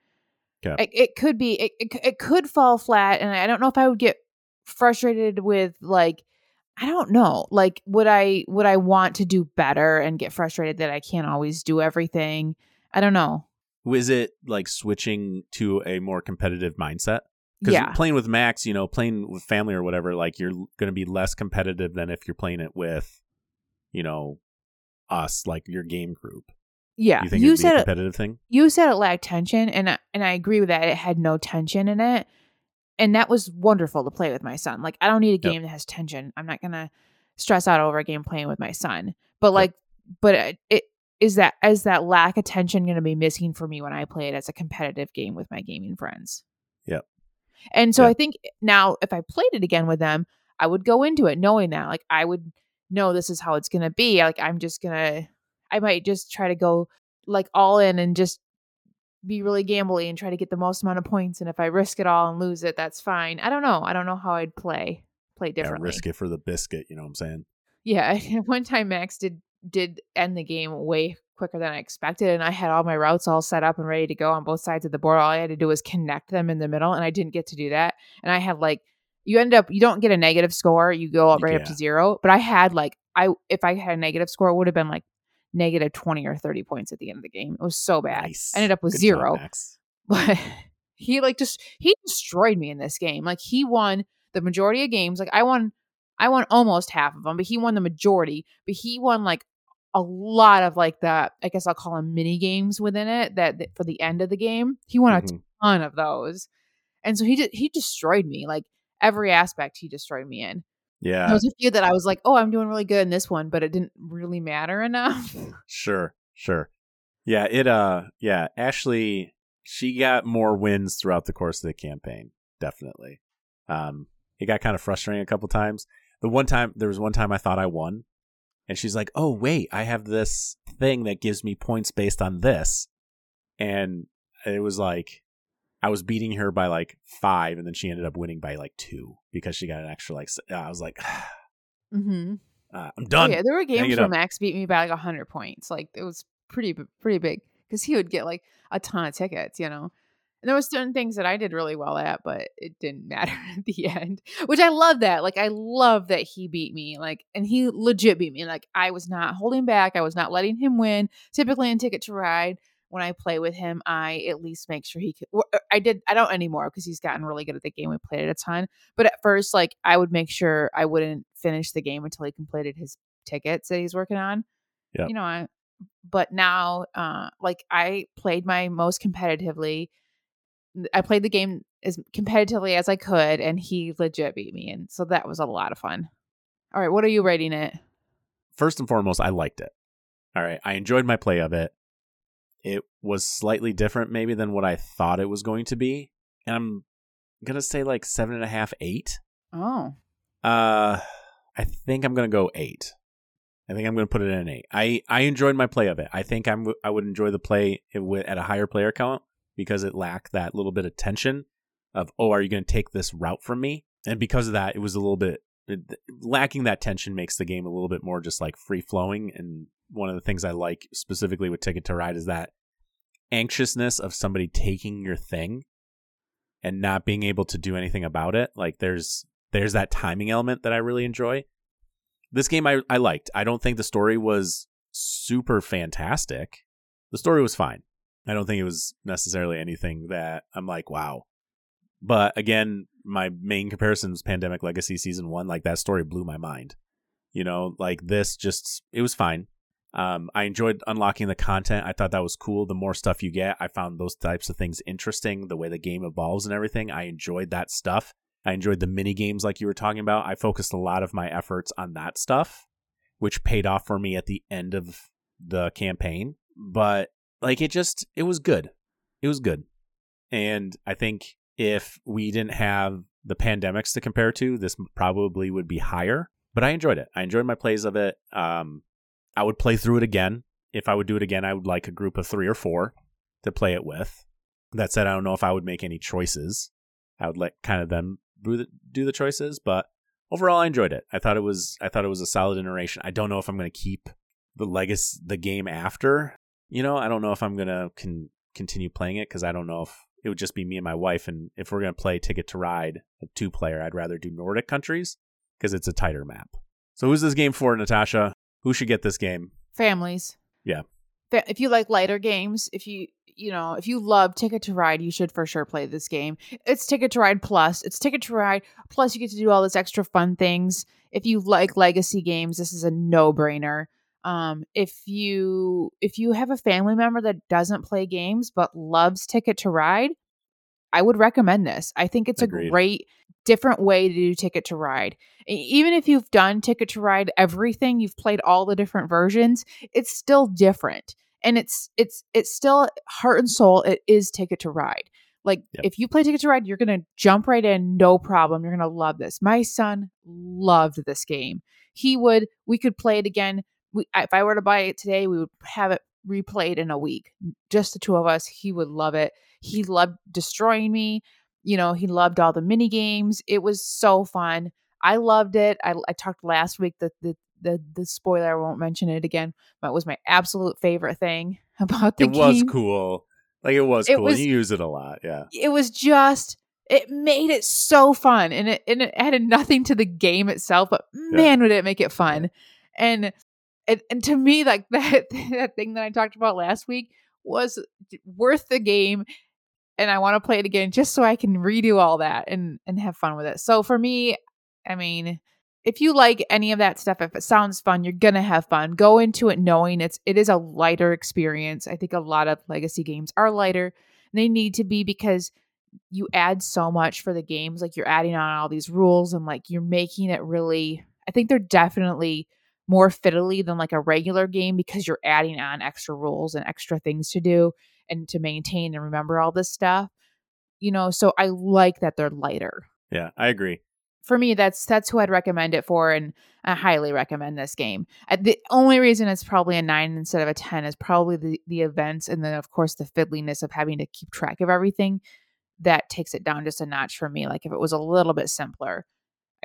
'Kay. It, it could be. It, it it could fall flat, and I don't know if I would get frustrated with like. I don't know. Like, would I would I want to do better and get frustrated that I can't always do everything? I don't know. Is it like switching to a more competitive mindset? Because Yeah. playing with Max, you know, playing with family or whatever, like you're going to be less competitive than if you're playing it with, you know, us, like your game group. Yeah. You think you a said it, competitive thing? you said it lacked tension and I, and I agree with that it had no tension in it and that was wonderful to play with my son like I don't need a Yep. game that has tension I'm not going to stress out over a game playing with my son but like but it, it is that is that lack of tension going to be missing for me when I play it as a competitive game with my gaming friends Yep. and so Yeah. I think now if I played it again with them I would go into it knowing that like I would know this is how it's going to be like I'm just going to I might just try to go like all in and just be really gambly and try to get the most amount of points. And if I risk it all and lose it, that's fine. I don't know. I don't know how I'd play play Yeah, differently. risk it for the biscuit. You know what I'm saying? Yeah, one time Max did did end the game way quicker than I expected, and I had all my routes all set up and ready to go on both sides of the board. All I had to do was connect them in the middle, and I didn't get to do that. And I had like you end up you don't get a negative score, you go up right up to zero. But I had like I if I had a negative score, it would have been like negative twenty or thirty points at the end of the game. It was so bad. Nice. I ended up with Good zero. Max. but he like just he destroyed me in this game. Like he won the majority of games. Like I won, I won almost half of them, but he won the majority. But he won like a lot of like the I guess I'll call them mini games within it that, that for the end of the game. He won a Mhm. ton of those, and so he did he destroyed me like every aspect. He destroyed me in. Yeah, There was a few that I was like, oh, I'm doing really good in this one, but it didn't really matter enough. Sure, sure. Yeah, it uh yeah, Ashley she got more wins throughout the course of the campaign, definitely. Um it got kind of frustrating a couple times. The one time there was one time I thought I won And she's like, "Oh, wait, I have this thing that gives me points based on this." And it was like I was beating her by like 5 and then she ended up winning by like 2 because she got an extra like s- I was like Mm-hmm. uh, I'm done. yeah, there were games it where up. Max beat me by like hundred points. Like it was pretty b- pretty big because he would get like a ton of tickets, you know. And there was certain things that I did really well at, but it didn't matter at the end. Which I love that. Like I love that he beat me. Like and he legit beat me. Like I was not holding back. I was not letting him win. Typically in Ticket to Ride, when I play with him, I at least make sure he could. or I did. I don't anymore because he's gotten really good at the game. We played it a ton. But at first, like I would make sure I wouldn't finish the game until he completed his tickets that he's working on. Yep. You know, I but now uh like I played my most competitively. I played the game as competitively as I could and he legit beat me and so that was a lot of fun. All right, what are you rating it? First and foremost, I liked it. All right, I enjoyed my play of it. It was slightly different, maybe, than what I thought it was going to be, and I'm gonna say like seven and a half, eight. Oh. Uh, I think I'm gonna go eight. I think I'm gonna put it in an eight. I I enjoyed my play of it. I think I'm I would enjoy the play it at a higher player count because it lacked that little bit of tension of oh, are you gonna take this route from me? And because of that, it was a little bit it, lacking that tension makes the game a little bit more just like free flowing. And one of the things I like specifically with Ticket to Ride is that anxiousness of somebody taking your thing and not being able to do anything about it. Like there's there's that timing element that I really enjoy. This game I, I liked. I don't think the story was super fantastic. The story was fine. I don't think it was necessarily anything that I'm like, wow. But again, my main comparison was Pandemic Legacy Season 1. Like that story blew my mind. You know, like this just, it was fine. Um, I enjoyed unlocking the content. I thought that was cool. The more stuff you get, I found those types of things interesting. The way the game evolves and everything, I enjoyed that stuff. I enjoyed the mini games like you were talking about. I focused a lot of my efforts on that stuff, which paid off for me at the end of the campaign. But like it just it was good. It was good. And I think if we didn't have the pandemics to compare to, this probably would be higher. But I enjoyed it. I enjoyed my plays of it. Um I would play through it again. If I would do it again, I would like a group of 3 or 4 to play it with. That said, I don't know if I would make any choices. I would let kind of them do the, choices, but overall I enjoyed it. I thought it was I thought it was a solid iteration. I don't know if I'm going to keep the legacy the game after. You know, I don't know if I'm going to con- continue playing it cuz I don't know if it would just be me and my wife and if we're going to play Ticket to Ride, a two player, I'd rather do Nordic countries because it's a tighter map. So who's this game for, Natasha? Who should get this game? Families. Yeah. If you like lighter games, if you you know, if you love Ticket to Ride, you should for sure play this game. It's Ticket to Ride Plus. It's Ticket to Ride Plus. You get to do all this extra fun things. If you like legacy games, this is a no brainer. Um, if you if you have a family member that doesn't play games but loves Ticket to Ride, I would recommend this. I think it's Agreed. a great different way to do Ticket to Ride. Even if you've done Ticket to Ride everything, you've played all the different versions, it's still different. And it's it's it's still heart and soul it is Ticket to Ride. Like Yep. if you play Ticket to Ride, you're going to jump right in no problem. You're going to love this. My son loved this game. He would we could play it again. We, if I were to buy it today, we would have it replayed in a week. Just the two of us. He would love it. He loved destroying me. You know, he loved all the mini games. It was so fun. I loved it. I, I talked last week that the, the the spoiler. I won't mention it again. But it was my absolute favorite thing about the it game. It was cool. Like it was It cool. was- you use it a lot, yeah. It was just. It made it so fun, and it and it added nothing to the game itself. But man, would it make it fun! And and, and to me, like that that thing that I talked about last week was worth the game and I want to play it again just so I can redo all that and and have fun with it. So for me, I mean, if you like any of that stuff, if it sounds fun, you're gonna have fun. Go into it knowing it's it is a lighter experience. I think a lot of legacy games are lighter. And they need to be because you add so much for the games. Like you're adding on all these rules and like you're making it really. I think they're definitely more fiddly than like a regular game because you're adding on extra rules and extra things to do and to maintain and remember all this stuff. You know, so I like that they're lighter. Yeah, I agree. for me, that's that's who I'd recommend it for, and I highly recommend this game. Uh, the only reason it's probably a nine instead of a ten is probably the the events, and then of course the fiddliness of having to keep track of everything. That takes it down just a notch for me. Like if it was a little bit simpler,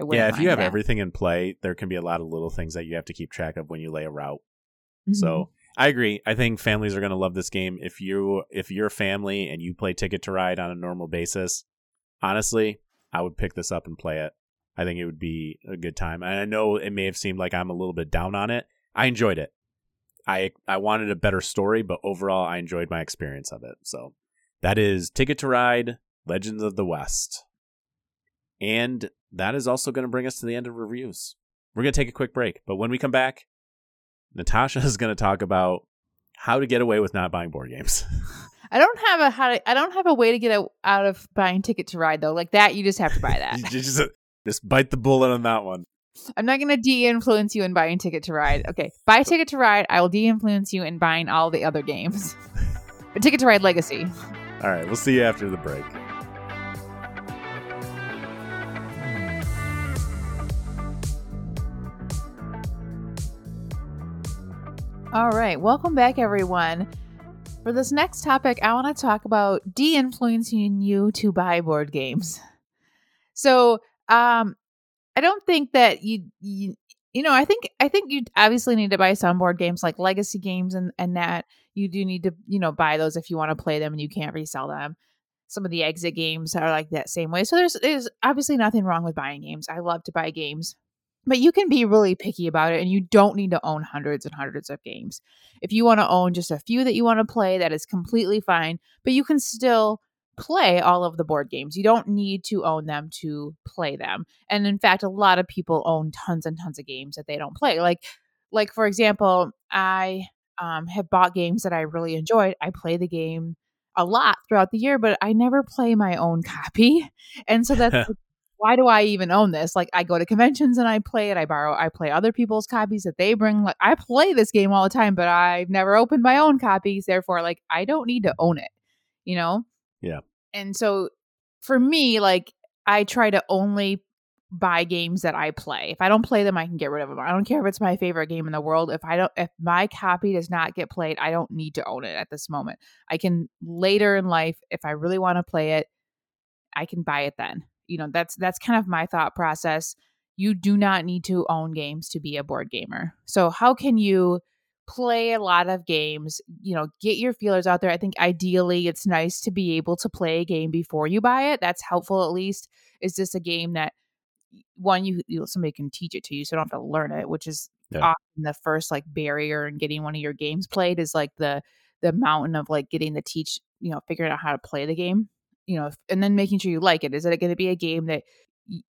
I would. Yeah, if you have that. everything in play, there can be a lot of little things that you have to keep track of when you lay a route. Mhm. So I agree. I think families are going to love this game. If you if you're a family and you play Ticket to Ride on a normal basis, honestly, I would pick this up and play it. I think it would be a good time. And I know it may have seemed like I'm a little bit down on it. I enjoyed it. I I wanted a better story, but overall I enjoyed my experience of it. So that is Ticket to Ride, Legends of the West. And that is also going to bring us to the end of reviews. We're going to take a quick break, but when we come back, Natasha is going to talk about how to get away with not buying board games. I don't have a how to, I don't have a way to get out, out of buying Ticket to Ride though. Like that, you just have to buy that. Just, just bite the bullet on that one. I'm not going to de-influence you in buying Ticket to Ride. Okay, buy Ticket to Ride. I will de-influence you in buying all the other games. Ticket to Ride Legacy. All right, we'll see you after the break. All right, welcome back, everyone. For this next topic, I want to talk about de-influencing you to buy board games. So, um, I don't think that you, you, you know, I think I think you obviously need to buy some board games like legacy games and and that you do need to, you know, buy those if you want to play them and you can't resell them. Some of the exit games are like that same way. So there's there's obviously nothing wrong with buying games. I love to buy games. But you can be really picky about it and you don't need to own hundreds and hundreds of games. If you want to own just a few that you want to play, that is completely fine, but you can still play all of the board games. You don't need to own them to play them. And in fact, a lot of people own tons and tons of games that they don't play. Like like for example, I um, have bought games that I really enjoyed. I play the game a lot throughout the year, but I never play my own copy. And so that's why do I even own this? Like I go to conventions and I play it. I borrow, I play other people's copies that they bring. Like I play this game all the time, but I've never opened my own copies. Therefore, like I don't need to own it, you know? Yeah. And so for me, like I try to only buy games that I play. If I don't play them, I can get rid of them. I don't care if it's my favorite game in the world. If I don't, if my copy does not get played, I don't need to own it at this moment. I can later in life, if I really want to play it, I can buy it then you know that's that's kind of my thought process. You do not need to own games to be a board gamer. So how can you play a lot of games you know get your feelers out there? I think ideally it's nice to be able to play a game before you buy it. That's helpful at least. Is this a game that one you, you somebody can teach it to you so you don't have to learn it which is Yeah. often the first like barrier in getting one of your games played is like the the mountain of like getting the teach you know figuring out how to play the game you know, and then making sure you like it. Is it going to be a game that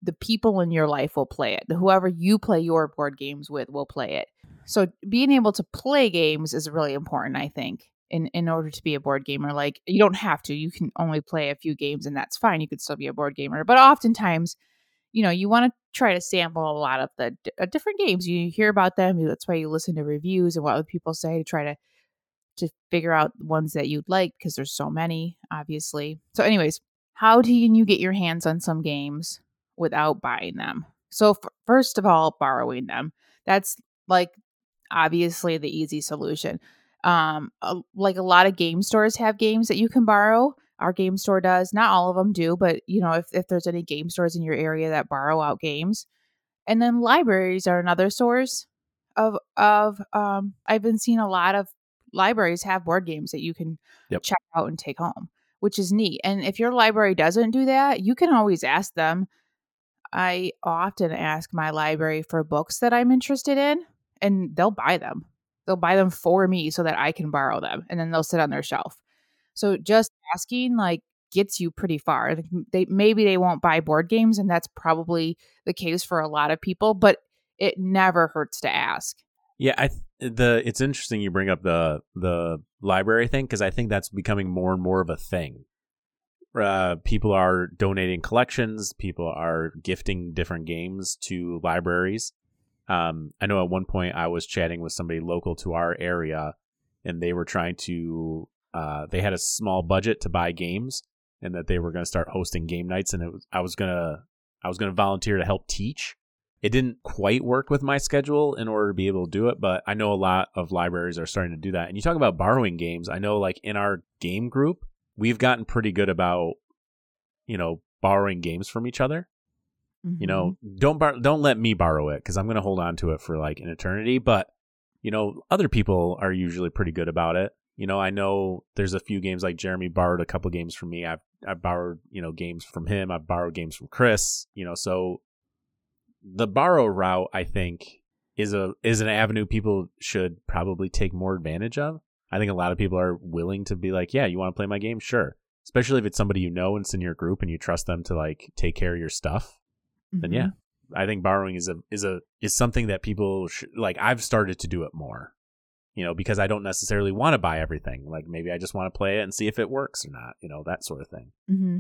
the people in your life will play it? Whoever you play your board games with will play it. So being able to play games is really important, I think, in in order to be a board gamer. Like you don't have to; you can only play a few games, and that's fine. You could still be a board gamer, but oftentimes, you know, you want to try to sample a lot of the d- uh, different games. You hear about them. That's why you listen to reviews and what other people say to try to to figure out ones that you'd like because there's so many, obviously. So, anyways, how do you get your hands on some games without buying them? So, f- first of all, borrowing them. That's like obviously the easy solution. Um, a- like a lot of game stores have games that you can borrow. Our game store does. Not all of them do, but you know, if, if there's any game stores in your area that borrow out games. And then libraries are another source of of um I've been seeing a lot of libraries have board games that you can Yep. check out and take home, which is neat. And if your library doesn't do that, you can always ask them. I often ask my library for books that I'm interested in, and they'll buy them. They'll buy them for me so that I can borrow them, and then they'll sit on their shelf. So just asking like gets you pretty far. They maybe they won't buy board games, and that's probably the case for a lot of people, but it never hurts to ask. Yeah, I th- the it's interesting you bring up the the library thing because I think that's becoming more and more of a thing. Uh, people are donating collections. People are gifting different games to libraries. Um, I know at one point I was chatting with somebody local to our area, and they were trying to. Uh, they had a small budget to buy games, and that they were going to start hosting game nights. And it was I was gonna I was going to volunteer to help teach. It didn't quite work with my schedule in order to be able to do it, but I know a lot of libraries are starting to do that. And you talk about borrowing games. I know, like in our game group, we've gotten pretty good about, you know, borrowing games from each other. Mm-hmm. You know, don't bar- don't let me borrow it because I'm going to hold on to it for like an eternity. But you know, other people are usually pretty good about it. You know, I know there's a few games like Jeremy borrowed a couple games from me. I've I've borrowed you know games from him. I've borrowed games from Chris. You know, so the borrow route I think is a is an avenue people should probably take more advantage of. I think a lot of people are willing to be like, yeah, you want to play my game, sure. Especially if it's somebody you know and it's in your group and you trust them to like take care of your stuff. Then yeah, I think borrowing is a is a is something that people should like. I've started to do it more, you know, because I don't necessarily want to buy everything. Like maybe I just want to play it and see if it works or not, you know, that sort of thing. Mm-hmm.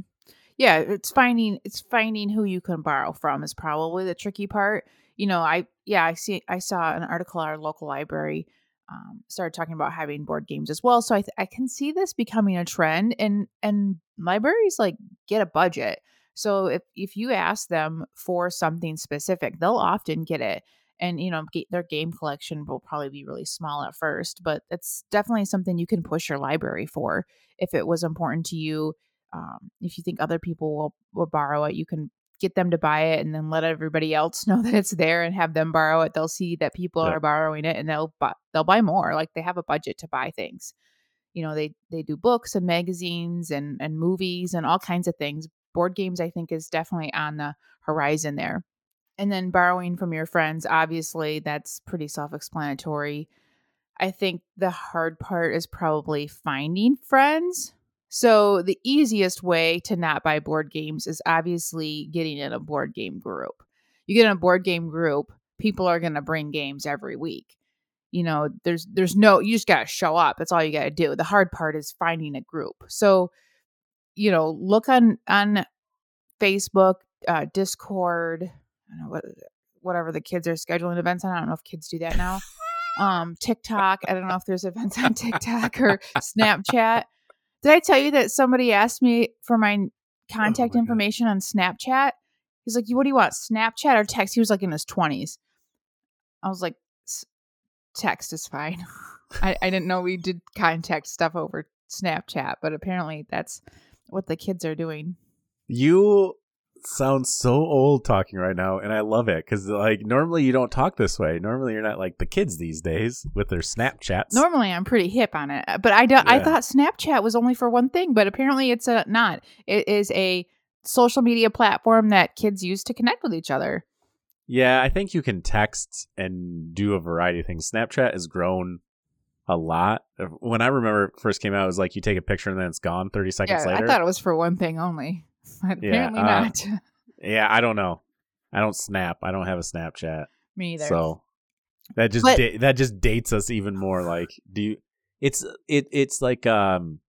Yeah, it's finding it's finding who you can borrow from is probably the tricky part. You know, I yeah, I see I saw an article at our local library um, started talking about having board games as well. So I th- I can see this becoming a trend, and and libraries like get a budget. So if if you ask them for something specific, they'll often get it. And you know, their game collection will probably be really small at first, but it's definitely something you can push your library for if it was important to you. Um, if you think other people will will borrow it, you can get them to buy it and then let everybody else know that it's there and have them borrow it. They'll see that people Yeah. are borrowing it and they'll buy, they'll buy more. Like they have a budget to buy things. You know, they they do books and magazines and and movies and all kinds of things. Board games I think is definitely on the horizon there. And then borrowing from your friends, obviously that's pretty self-explanatory. I think the hard part is probably finding friends. So the easiest way to not buy board games is obviously getting in a board game group. You get in a board game group, people are going to bring games every week. You know, there's there's no you just got to show up. That's all you got to do. The hard part is finding a group. So, you know, look on on Facebook, uh Discord, I don't know what whatever the kids are scheduling events on. I don't know if kids do that now. um TikTok, I don't know if there's events on TikTok or Snapchat. Did I tell you that somebody asked me for my oh contact my God. information on Snapchat? He's like, "What do you want, Snapchat or text?" He was like in his twenties. I was like, "S- "Text is fine." I, I didn't know we did contact stuff over Snapchat, but apparently that's what the kids are doing. You sound so old talking right now, and I love it because like normally you don't talk this way. Normally you're not like the kids these days with their Snapchats. Normally, I'm pretty hip on it, but I don't. I thought Snapchat was only for one thing, but apparently it's a, not. It is a social media platform that kids use to connect with each other. Yeah, I think you can text and do a variety of things. Snapchat has grown a lot. When I remember it first came out, it was like you take a picture and then it's gone 30 seconds yeah, later. I thought it was for one thing only. But Yeah, apparently uh, not. yeah, I don't know. I don't snap. I don't have a Snapchat. Me either. So that just But- da- that just dates us even more. Like, do you? It's it it's like um,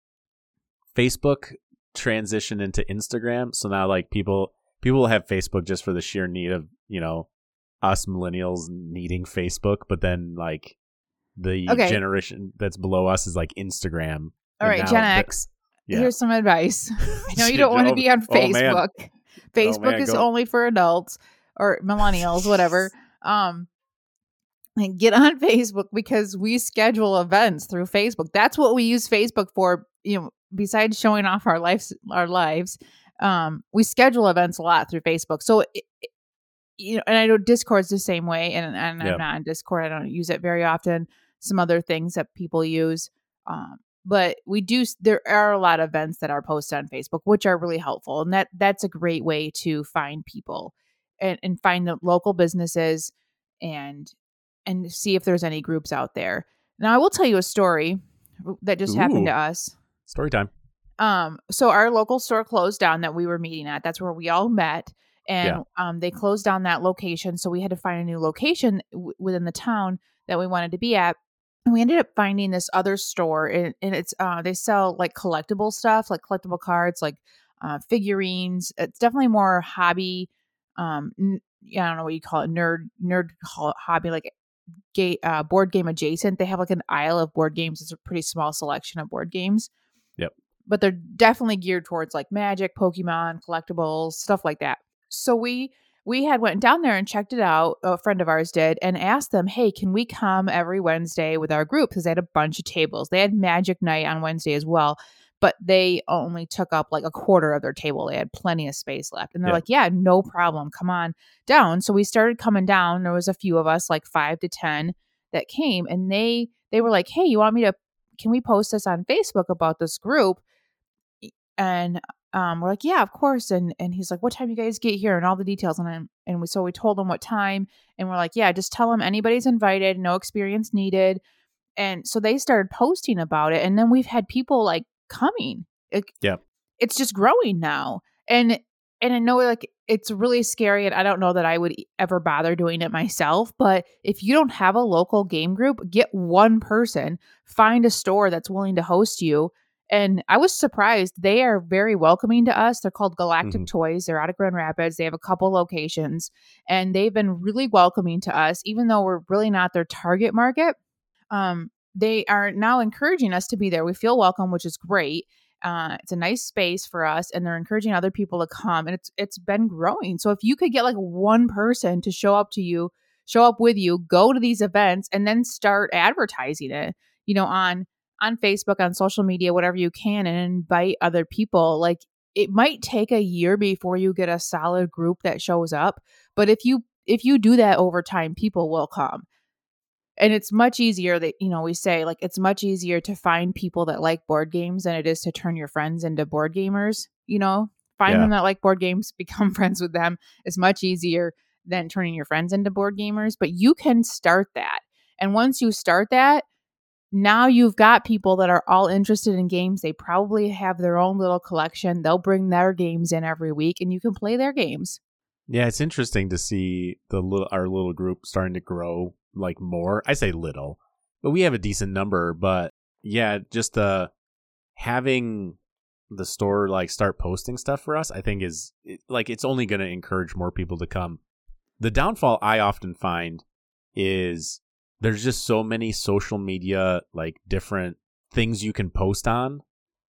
Facebook transitioned into Instagram. So now like people people have Facebook just for the sheer need of you know us millennials needing Facebook, but then like the Okay. generation that's below us is like Instagram. All right, and Gen the- X. Yeah. Here's some advice. I know you don't want to Oh, be on oh. Facebook. Facebook is go- only for adults or millennials, whatever. Um, and get on Facebook because we schedule events through Facebook. That's what we use Facebook for. You know, besides showing off our lives, our lives, um, we schedule events a lot through Facebook. So, it- you know, and I know Discord's the same way. And, and Yeah. I'm not on Discord. I don't use it very often. Some other things that people use. Um, but we do there are a lot of events that are posted on facebook which are really helpful and that that's a great way to find people and, and find the local businesses and and see if there's any groups out there. Now i will tell you a story that just happened to us. Story time. um so our local store closed down that we were meeting at. That's where we all met and um they closed down that location so we had to find a new location w- within the town that we wanted to be at and we ended up finding this other store and, and it's uh they sell like collectible stuff like collectible cards like uh figurines. It's definitely more hobby um n- i don't know what you call it nerd nerd ho- hobby like ga- uh, board game adjacent. They have like an aisle of board games. It's a pretty small selection of board games. Yep. but they're definitely geared towards like magic pokemon collectibles stuff like that. So we we had went down there and checked it out. A friend of ours did, and asked them, "Hey, can we come every Wednesday with our group?" Because they had a bunch of tables. They had Magic Night on Wednesday as well, but they only took up like a quarter of their table. They had plenty of space left, and they're Yeah. like, "Yeah, no problem. Come on down." So we started coming down. There was a few of us, like five to ten, that came, and they they were like, "Hey, you want me to? Can we post this on Facebook about this group?" And um, we're like, yeah, of course. And and he's like, what time you guys get here and all the details. And I, and we so we told him what time, and we're like, yeah, just tell them anybody's invited, no experience needed. And so they started posting about it, and then we've had people like coming. It, Yep. it's just growing now, and and I know like it's really scary, and I don't know that I would ever bother doing it myself. But if you don't have a local game group, get one person, find a store that's willing to host you and I was surprised. They are very welcoming to us. They're called Galactic Mhm. Toys. They're out of Grand Rapids. They have a couple locations and they've been really welcoming to us, even though we're really not their target market. Um, they are now encouraging us to be there. We feel welcome, which is great. Uh, it's a nice space for us, and they're encouraging other people to come, and it's it's been growing. So if you could get like one person to show up to you, show up with you, go to these events, and then start advertising it, you know, on on Facebook, on social media, whatever you can, and invite other people. Like it might take a year before you get a solid group that shows up, but if you if you do that over time, people will come. And it's much easier that, you know, we say like it's much easier to find people that like board games than it is to turn your friends into board gamers, you know? Find Yeah. them that like board games, become friends with them is much easier than turning your friends into board gamers, but you can start that. And once you start that, now you've got people that are all interested in games. They probably have their own little collection. They'll bring their games in every week and you can play their games. Yeah, it's interesting to see the little our little group starting to grow like more. I say little, but we have a decent number. But yeah, just uh having the store like start posting stuff for us, I think is like it's only going to encourage more people to come. The downfall I often find is there's just so many social media like different things you can post on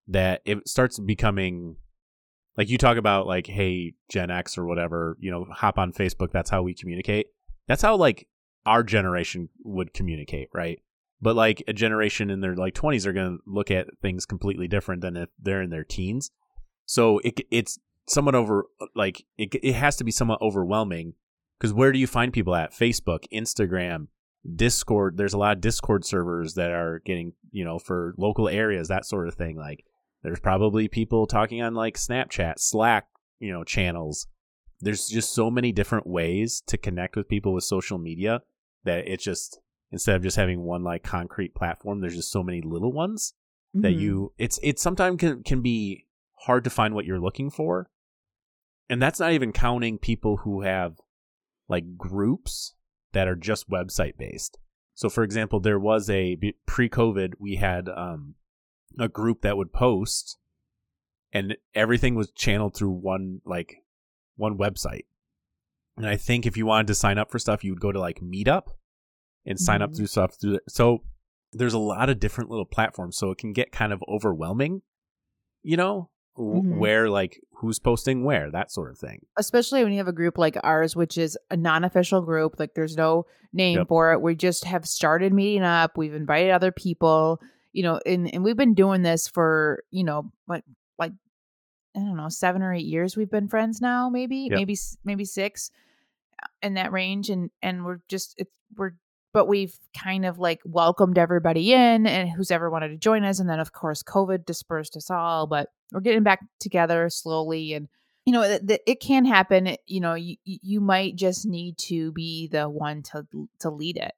that it starts becoming like you talk about like hey gen x or whatever you know hop on facebook that's how we communicate. That's how like our generation would communicate right? But like a generation in their like 20s are going to look at things completely different than if they're in their teens. So it it's somewhat over like it, it has to be somewhat overwhelming because where do you find people at? Facebook instagram discord there's a lot of discord servers that are getting you know for local areas that sort of thing like there's probably people talking on like Snapchat, Slack, you know, channels. There's just so many different ways to connect with people with social media that it's just instead of just having one like concrete platform, there's just so many little ones that Mhm. you it's it's sometimes can can be hard to find what you're looking for. And that's not even counting people who have like groups that are just website based. So for example, there was a pre-COVID we had um a group that would post and everything was channeled through one like one website. And I think if you wanted to sign up for stuff, you would go to like Meetup and sign up Mhm. through stuff through there. So there's a lot of different little platforms, so it can get kind of overwhelming, you know, Mhm. where like who's posting where, that sort of thing. especially when you have a group like ours, which is a non-official group. Like there's no name Yep. for it. We just have started meeting up. We've invited other people, you know, and and we've been doing this for you know like like I don't know seven or eight years. We've been friends now, maybe Yep. maybe maybe six uh, in that range, and and we're just it's we're but we've kind of like welcomed everybody in and who's ever wanted to join us and then of course covid dispersed us all but we're getting back together slowly and you know it, it- can happen you know you, you might just need to be the one to to lead it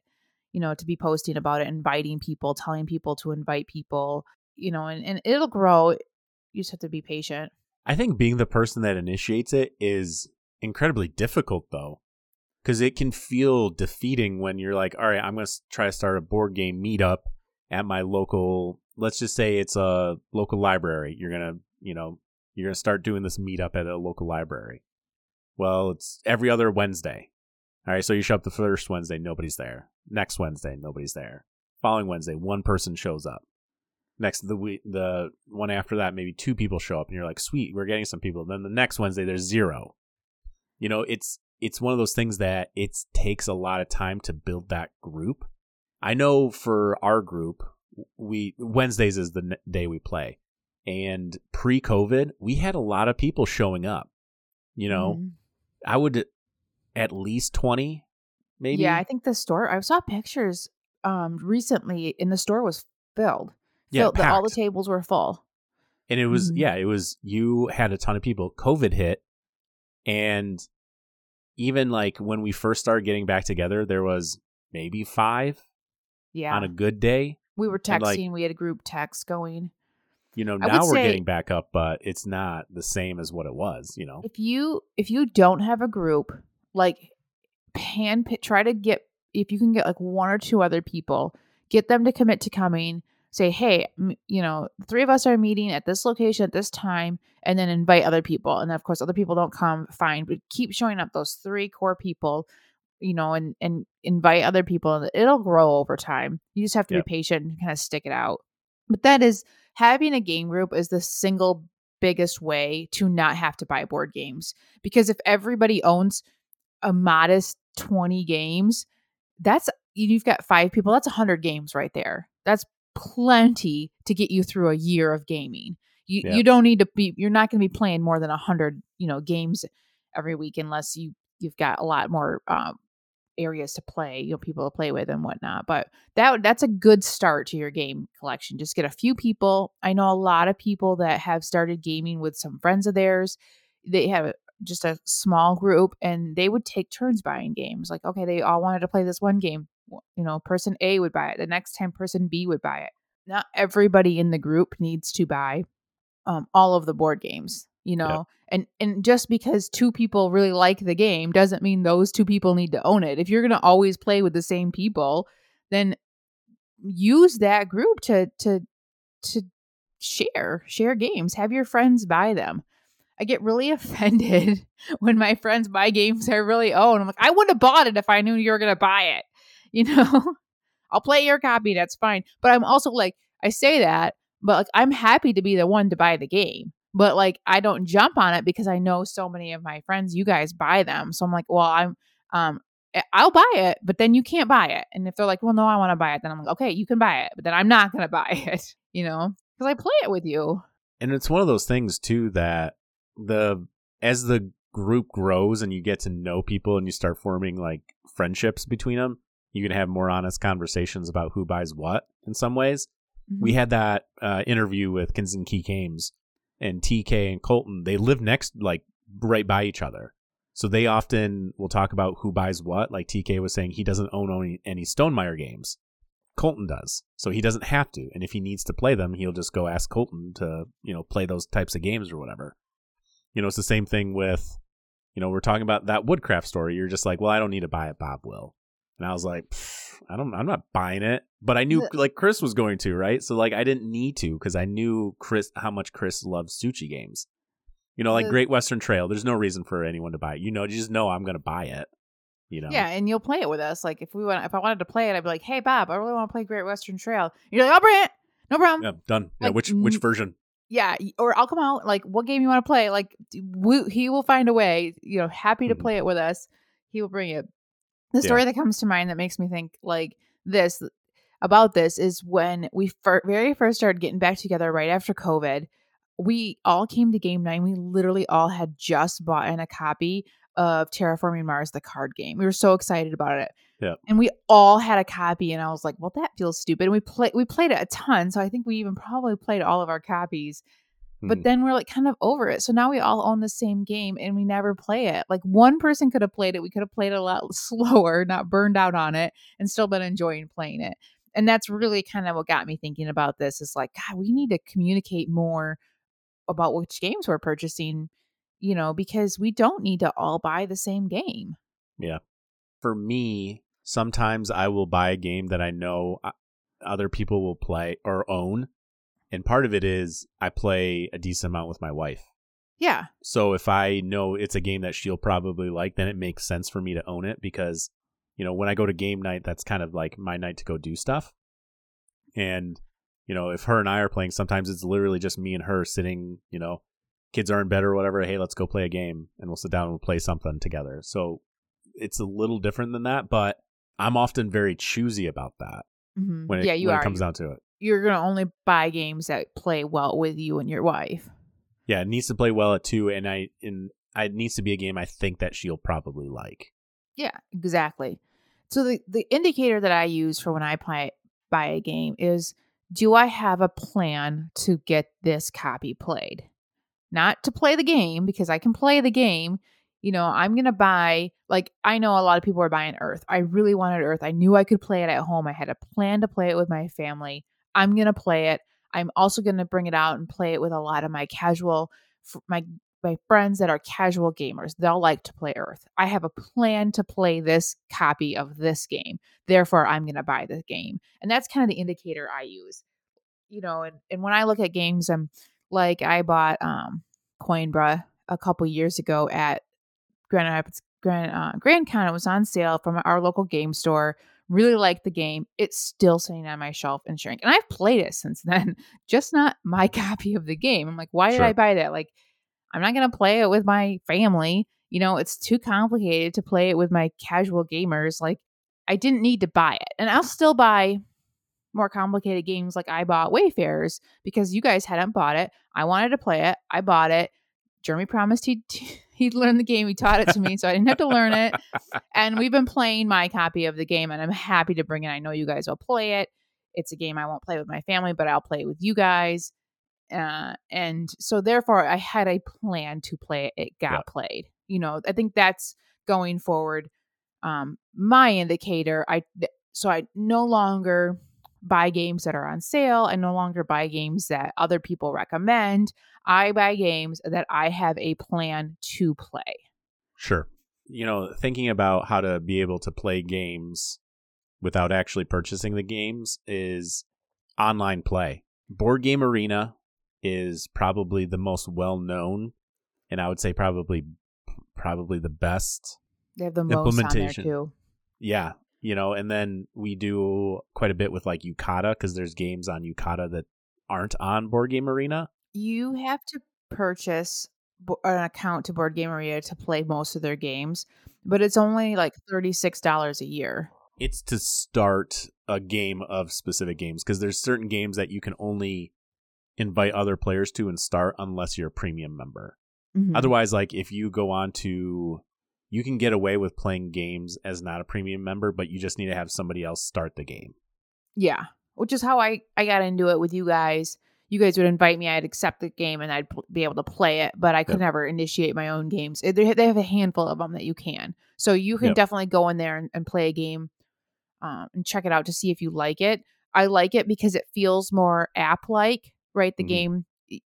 you know to be posting about it inviting people telling people to invite people you know and, and it'll grow you just have to be patient I think being the person that initiates it is incredibly difficult though. Cuz it can feel defeating when you're like, "All right, I'm going to try to start a board game meetup at my local, let's just say it's a local library. You're going to, you know, you're going to start doing this meetup at a local library." Well, it's every other Wednesday. All right, so you show up the first Wednesday, nobody's there. Next Wednesday, nobody's there. Following Wednesday, one person shows up. Next the week, the one after that, maybe two people show up, and you're like, "Sweet, we're getting some people." Then the next Wednesday, there's zero. you know, it's it's one of those things that it takes a lot of time to build that group. I know for our group, we Wednesdays is the day we play. And pre-COVID, we had a lot of people showing up. You know, mm-hmm. I would at least 20 maybe. Yeah, I think the store I saw pictures um recently and the store was filled. Yeah, filled, all the tables were full. And it was mm-hmm. yeah, it was you had a ton of people. COVID hit and even like when we first started getting back together, there was maybe 5 yeah. on a good day. We were texting, like, we had a group text going. You know, now we're say, getting back up, but it's not the same as what it was, you know. If you if you don't have a group, like pan try to get if you can get like one or two other people, get them to commit to coming. Say, hey, m- you know, three of us are meeting at this location at this time, and then invite other people. And then, of course, other people don't come, fine, but keep showing up those three core people, you know, and and invite other people. It'll grow over time. You just have to yep. be patient and kind of stick it out. But that is having a game group is the single biggest way to not have to buy board games because if everybody owns a modest 20 games, that's you've got five people, that's 100 games right there. That's plenty to get you through a year of gaming. You yeah. you don't need to be you're not going to be playing more than 100, you know, games every week unless you you've got a lot more um, areas to play, you know, people to play with and whatnot. But that that's a good start to your game collection. Just get a few people. I know a lot of people that have started gaming with some friends of theirs. They have just a small group and they would take turns buying games. Like, okay, they all wanted to play this one game. You know, person A would buy it. The next time person B would buy it. Not everybody in the group needs to buy um, all of the board games, you know. Yep. And and just because two people really like the game doesn't mean those two people need to own it. If you're going to always play with the same people, then use that group to to to share share games. Have your friends buy them I get really offended when my friends buy games I really own. I'm like, I wouldn't have bought it if I knew you were going to buy it. You know, I'll play your copy. That's fine. But I'm also like, I say that, but like, I'm happy to be the one to buy the game. But like, I don't jump on it because I know so many of my friends, you guys buy them. So I'm like, well, I'm, um, eh, I'll buy it, but then you can't buy it. And if they're like, well, no, I want to buy it, then I'm like, okay, you can buy it, but then I'm not going to buy it, you know, because I play it with you. And it's one of those things too that the as the group grows and you get to know people and you start forming like friendships between them, you can have more honest conversations about who buys what in some ways. Mm-hmm. We had that uh, interview with Kinson Key Games and TK and Colton. They live next, like right by each other. So they often will talk about who buys what. Like TK was saying, he doesn't own any, any Stonemaier games. Colton does. So he doesn't have to. And if he needs to play them, he'll just go ask Colton to, you know, play those types of games or whatever. You know, it's the same thing with, you know, we're talking about that woodcraft story. You're just like, well, I don't need to buy it. Bob will. And I was like, I don't, I'm not buying it. But I knew like Chris was going to, right? So like I didn't need to because I knew Chris how much Chris loves Suchý games. You know, like Great Western Trail. There's no reason for anyone to buy it. You know, you just know I'm going to buy it. You know. Yeah, and you'll play it with us. Like if we want, if I wanted to play it, I'd be like, "Hey, Bob, I really want to play Great Western Trail." You're like, "I'll bring it. No problem." Yeah, done. Yeah, which which version? yeah or i'll come out like what game you want to play like we, he will find a way you know happy to mm-hmm. play it with us he will bring it the story yeah. that comes to mind that makes me think like this about this is when we fir- very first started getting back together right after covid we all came to game night we literally all had just bought in a copy of terraforming mars the card game we were so excited about it yeah. And we all had a copy and I was like, well, that feels stupid. And we played we played it a ton. So I think we even probably played all of our copies. But mm. then we're like kind of over it. So now we all own the same game and we never play it. Like one person could have played it. We could have played it a lot slower, not burned out on it, and still been enjoying playing it. And that's really kind of what got me thinking about this is like, God, we need to communicate more about which games we're purchasing, you know, because we don't need to all buy the same game. Yeah. For me, sometimes I will buy a game that I know uh, other people will play or own. And part of it is I play a decent amount with my wife. Yeah. So if I know it's a game that she'll probably like, then it makes sense for me to own it because, you know, when I go to game night, that's kind of like my night to go do stuff. And, you know, if her and I are playing, sometimes it's literally just me and her sitting, you know, kids are in bed or whatever, hey, let's go play a game and we'll sit down and we'll play something together. So it's a little different than that, but I'm often very choosy about that Mhm. when it, yeah, you when are. it comes down to it. You're gonna only buy games that play well with you and your wife. Yeah, it needs to play well at two, and I and it needs to be a game I think that she'll probably like. Yeah, exactly. So the the indicator that I use for when I play buy a game is do I have a plan to get this copy played? Not to play the game because I can play the game. You know, I'm going to buy like I know a lot of people are buying Earth. I really wanted Earth. I knew I could play it at home. I had a plan to play it with my family. I'm going to play it. I'm also going to bring it out and play it with a lot of my casual my my friends that are casual gamers. They'll like to play Earth. I have a plan to play this copy of this game. Therefore, I'm going to buy this game. And that's kind of the indicator I use. You know, and, and when I look at games, I'm like, I bought um, Coimbra a couple years ago at Grand Rapids Grand uh, Grand Con. It was on sale from our local game store. Really liked the game. It's still sitting on my shelf and shrink. And I've played it since then, just not my copy of the game. I'm like, why did Sure. I buy that? Like, I'm not going to play it with my family. You know, it's too complicated to play it with my casual gamers. Like, I didn't need to buy it. And I'll still buy more complicated games like I bought Wayfarers because you guys hadn't bought it. I wanted to play it. I bought it. Jeremy promised he'd he'd learn the game. He taught it to me, so I didn't have to learn it. And we've been playing my copy of the game, and I'm happy to bring it. I know you guys will play it. It's a game I won't play with my family, but I'll play it with you guys. Uh, and so therefore, I had a plan to play it. It got Yeah. played. You know, I think that's going forward. Um, my indicator. I so I no longer buy games that are on sale. I no longer buy games that other people recommend. I buy games that I have a plan to play. Sure. You know, thinking about how to be able to play games without actually purchasing the games is online play. Board Game Arena is probably the most well known and I would say probably probably the best. They have the most on there Implementation. too. Yeah, you know, and then we do quite a bit with like Yucata cuz there's games on Yucata that aren't on Board Game Arena. You have to purchase an account to Board Game Arena to play most of their games, but it's only like thirty six dollars a year. it's to start a game of specific games because there's certain games that you can only invite other players to and start unless you're a premium member. Mhm. Otherwise, like if you go on to, you can get away with playing games as not a premium member, but you just need to have somebody else start the game. Yeah, which is how I I got into it with you guys. You guys would invite me, I'd accept the game, and I'd pl- be able to play it. But I could Yep. never initiate my own games. They they have a handful of them that you can, so you can Yep. definitely go in there and, and play a game, um, and check it out to see if you like it. I like it because it feels more app like, right? The Mhm. game,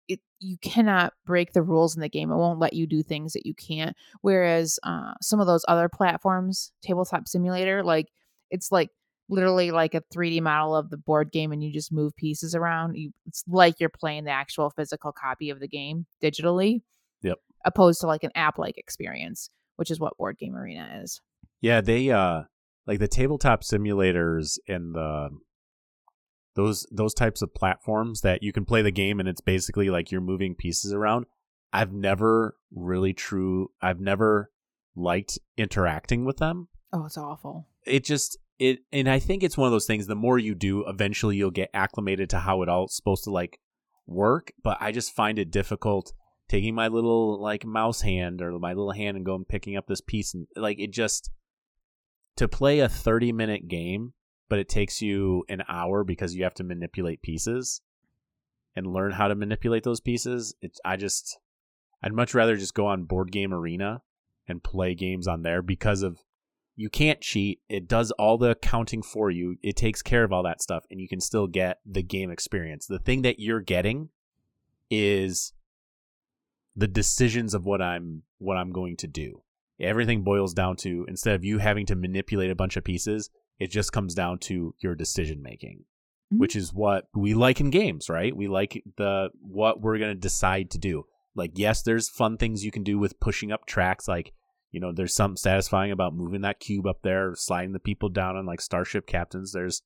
it you cannot break the rules in the game. It won't let you do things that you can't. Whereas uh, some of those other platforms, Tabletop Simulator, like it's like literally like a 3D model of the board game and you just move pieces around. You it's like you're playing the actual physical copy of the game digitally. Yep. Opposed to like an app like experience, which is what Board Game Arena is. Yeah, they uh like the tabletop simulators and the those those types of platforms that you can play the game and it's basically like you're moving pieces around. I've never really true I've never liked interacting with them. Oh, it's awful. It just it and I think it's one of those things the more you do, eventually you'll get acclimated to how it all's supposed to like work, but I just find it difficult taking my little like mouse hand or my little hand and going picking up this piece and like it just to play a 30 minute game but it takes you an hour because you have to manipulate pieces and learn how to manipulate those pieces. It's i just i'd much rather just go on board game arena and play games on there because of you can't cheat. It does all the accounting for you. It takes care of all that stuff and you can still get the game experience. The thing that you're getting is the decisions of what i'm what i'm going to do. Everything boils down to instead of you having to manipulate a bunch of pieces it just comes down to your decision making Mhm. which is what we like in games right we like the what we're going to decide to do like yes there's fun things you can do with pushing up tracks like you know there's something satisfying about moving that cube up there sliding the people down on like starship captains there's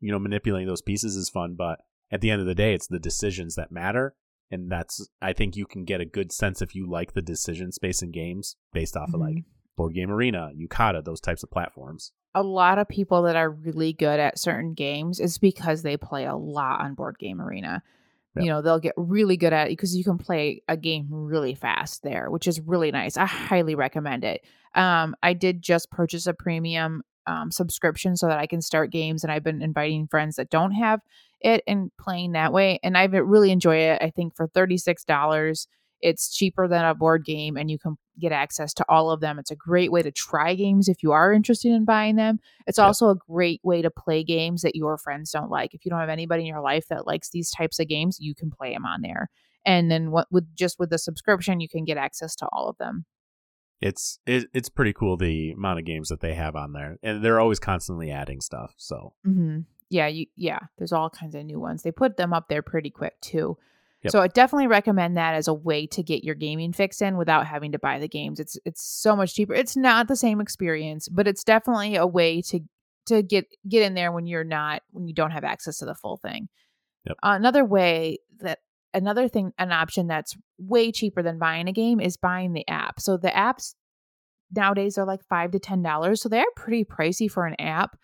you know manipulating those pieces is fun but at the end of the day it's the decisions that matter and that's I think you can get a good sense if you like the decision space in games based off of like Mhm. Board Game Arena, Yucata, those types of platforms. a lot of people that are really good at certain games is because they play a lot on board game arena Yep. you know they'll get really good at it because you can play a game really fast there which is really nice i highly recommend it um i did just purchase a premium um, subscription so that i can start games and i've been inviting friends that don't have it and playing that way and i really enjoy it i think for $36 it's cheaper than a board game and you can get access to all of them it's a great way to try games if you are interested in buying them it's Yep. also a great way to play games that your friends don't like if you don't have anybody in your life that likes these types of games you can play them on there and then what with just with the subscription you can get access to all of them It's it, it's pretty cool the amount of games that they have on there, and they're always constantly adding stuff. So hmm Yeah, you yeah. There's all kinds of new ones. They put them up there pretty quick too. Yep. So I definitely recommend that as a way to get your gaming fix in without having to buy the games. It's it's so much cheaper. It's not the same experience, but it's definitely a way to to get get in there when you're not when you don't have access to the full thing. Yep. another way that another thing an option that's way cheaper than buying a game is buying the app. So the apps nowadays are like five to ten dollars, so they're pretty pricey for an app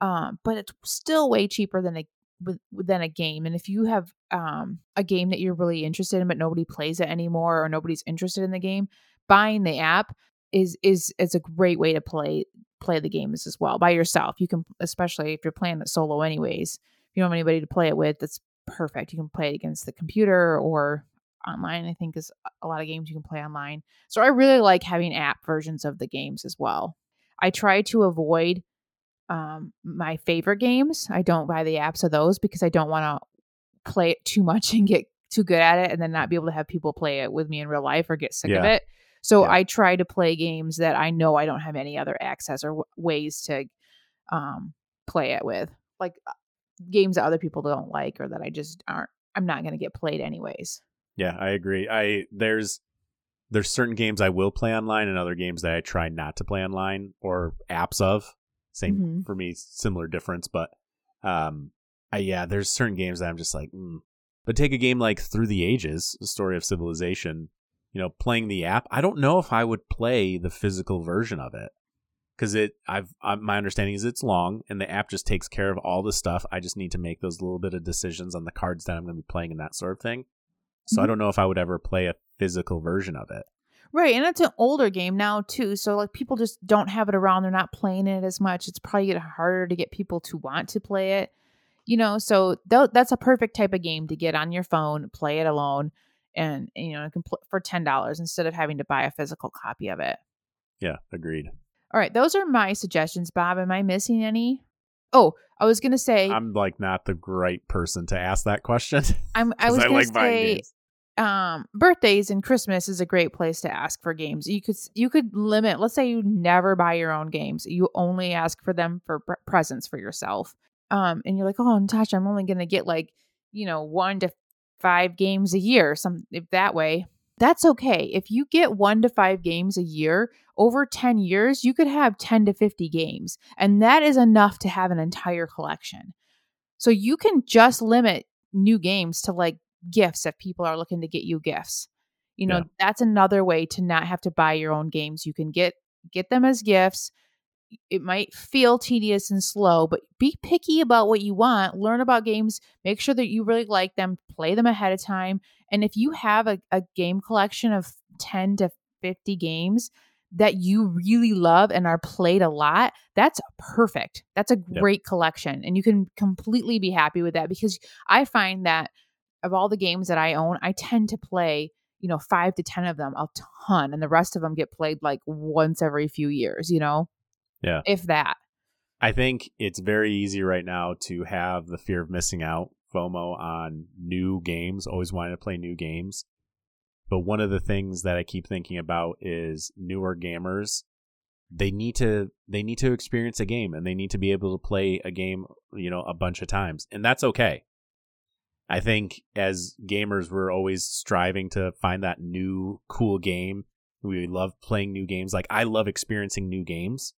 um, but it's still way cheaper than a with- than a game. And if you have um, a game that you're really interested in, but nobody plays it anymore, or nobody's interested in the game, buying the app is is is a great way to play play the games as well by yourself. You can, especially if you're playing it solo, anyways. If you don't have anybody to play it with, that's perfect. You can play it against the computer or online. I think is a lot of games you can play online. So I really like having app versions of the games as well. I try to avoid um, my favorite games. I don't buy the apps of those because I don't want to play it too much and get too good at it and then not be able to have people play it with me in real life or get sick of it. So Yeah. I try to play games that I know I don't have any other access or w- ways to um, play it with, like uh, games that other people don't like or that I just aren't. I'm not going to get played anyways. yeah, I agree. I there's there's certain games I will play online, and other games that I try not to play online or apps of. Same Mhm. for me, similar difference, but um, I, yeah, there's certain games that I'm just like, mm. but take a game like Through the Ages, the story of civilization. You know, playing the app, I don't know if I would play the physical version of it because it. I've I, my understanding is it's long, and the app just takes care of all the stuff. I just need to make those little bit of decisions on the cards that I'm going to be playing and that sort of thing. So I Mhm. don't know if I would ever play a physical version of it. Right, and it's an older game now too. So like people just don't have it around. They're not playing it as much. It's probably harder to get people to want to play it. You know, so th- that's a perfect type of game to get on your phone, play it alone, and you know, pl- for ten dollars instead of having to buy a physical copy of it. Yeah, agreed. All right, those are my suggestions, Bob. Am I missing any? Oh, I was gonna say I'm like not the right person to ask that question. I'm. I was I gonna like say. Um birthdays and christmas is a great place to ask for games. You could you could limit let's say you never buy your own games you only ask for them for pre- presents for yourself. Um and you're like oh natasha i'm only gonna get like you know one to five games a year some if that way. That's okay. If you get one to five games a year over 10 years you could have 10 to 50 games and that is enough to have an entire collection. So you can just limit new games to like gifts if people are looking to get you gifts. You know, Yeah. that's another way to not have to buy your own games. You can get get them as gifts. It might feel tedious and slow, but be picky about what you want. Learn about games, make sure that you really like them, play them ahead of time. And if you have a, a game collection of 10 to 50 games that you really love and are played a lot, that's perfect. That's a Yep. great collection. And you can completely be happy with that because I find that of all the games that I own, I tend to play, you know, five to 10 of them a ton, and the rest of them get played like once every few years, you know? Yeah. If that. I think it's very easy right now to have the fear of missing out, FOMO on new games, always wanting to play new games. But one of the things that I keep thinking about is newer gamers. They need to they need to experience a game and they need to be able to play a game, you know, a bunch of times. And that's okay. I think as gamers we're always striving to find that new cool game. We love playing new games. Like I love experiencing new games.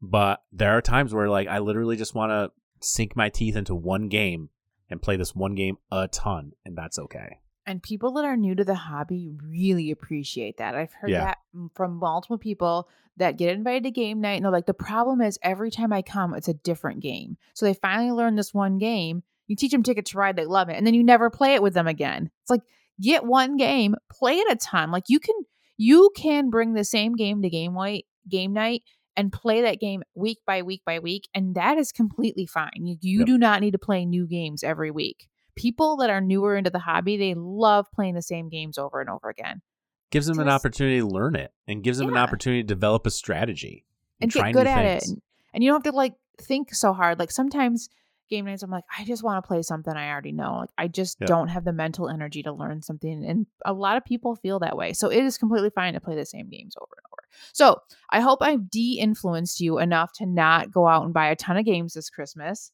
But there are times where like I literally just want to sink my teeth into one game and play this one game a ton, and that's okay. And people that are new to the hobby really appreciate that. I've heard Yeah. that from multiple people that get invited to game night. And they're like, the problem is every time I come, it's a different game. So they finally learn this one game. You teach them Ticket to Ride, they love it. And then you never play it with them again. It's like, get one game, play it a ton. Like you can you can bring the same game to game night game night and play that game week by week by week. And that is completely fine. You, you Yep. do not need to play new games every week people that are newer into the hobby, they love playing the same games over and over again Gives them an opportunity to learn it and gives them an opportunity to develop a strategy and try get good at it. things. And, and you don't have to like think so hard. Like sometimes game nights, I'm like, I just want to play something I already know. Like I just Yeah. don't have the mental energy to learn something. And a lot of people feel that way. So it is completely fine to play the same games over and over. So I hope I've de influenced you enough to not go out and buy a ton of games this Christmas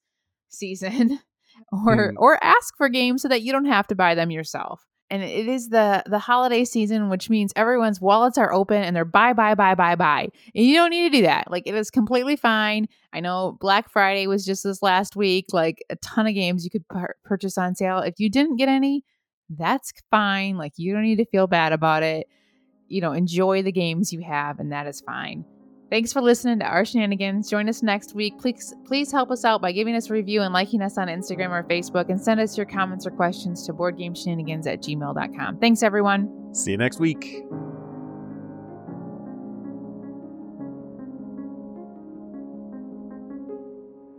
season or Hmm. or ask for games so that you don't have to buy them yourself. And it is the the holiday season, which means everyone's wallets are open and they're buy, buy, buy, buy, buy. And you don't need to do that. Like it is completely fine. I know Black Friday was just this last week. Like a ton of games you could pur- purchase on sale. If you didn't get any, that's fine. Like you don't need to feel bad about it. You know, enjoy the games you have, and that is fine. Thanks for listening to our shenanigans. Join us next week. Please, please help us out by giving us a review and liking us on Instagram or Facebook, and send us your comments or questions to boardgameshenanigans at gmail.com. Thanks, everyone. See you next week.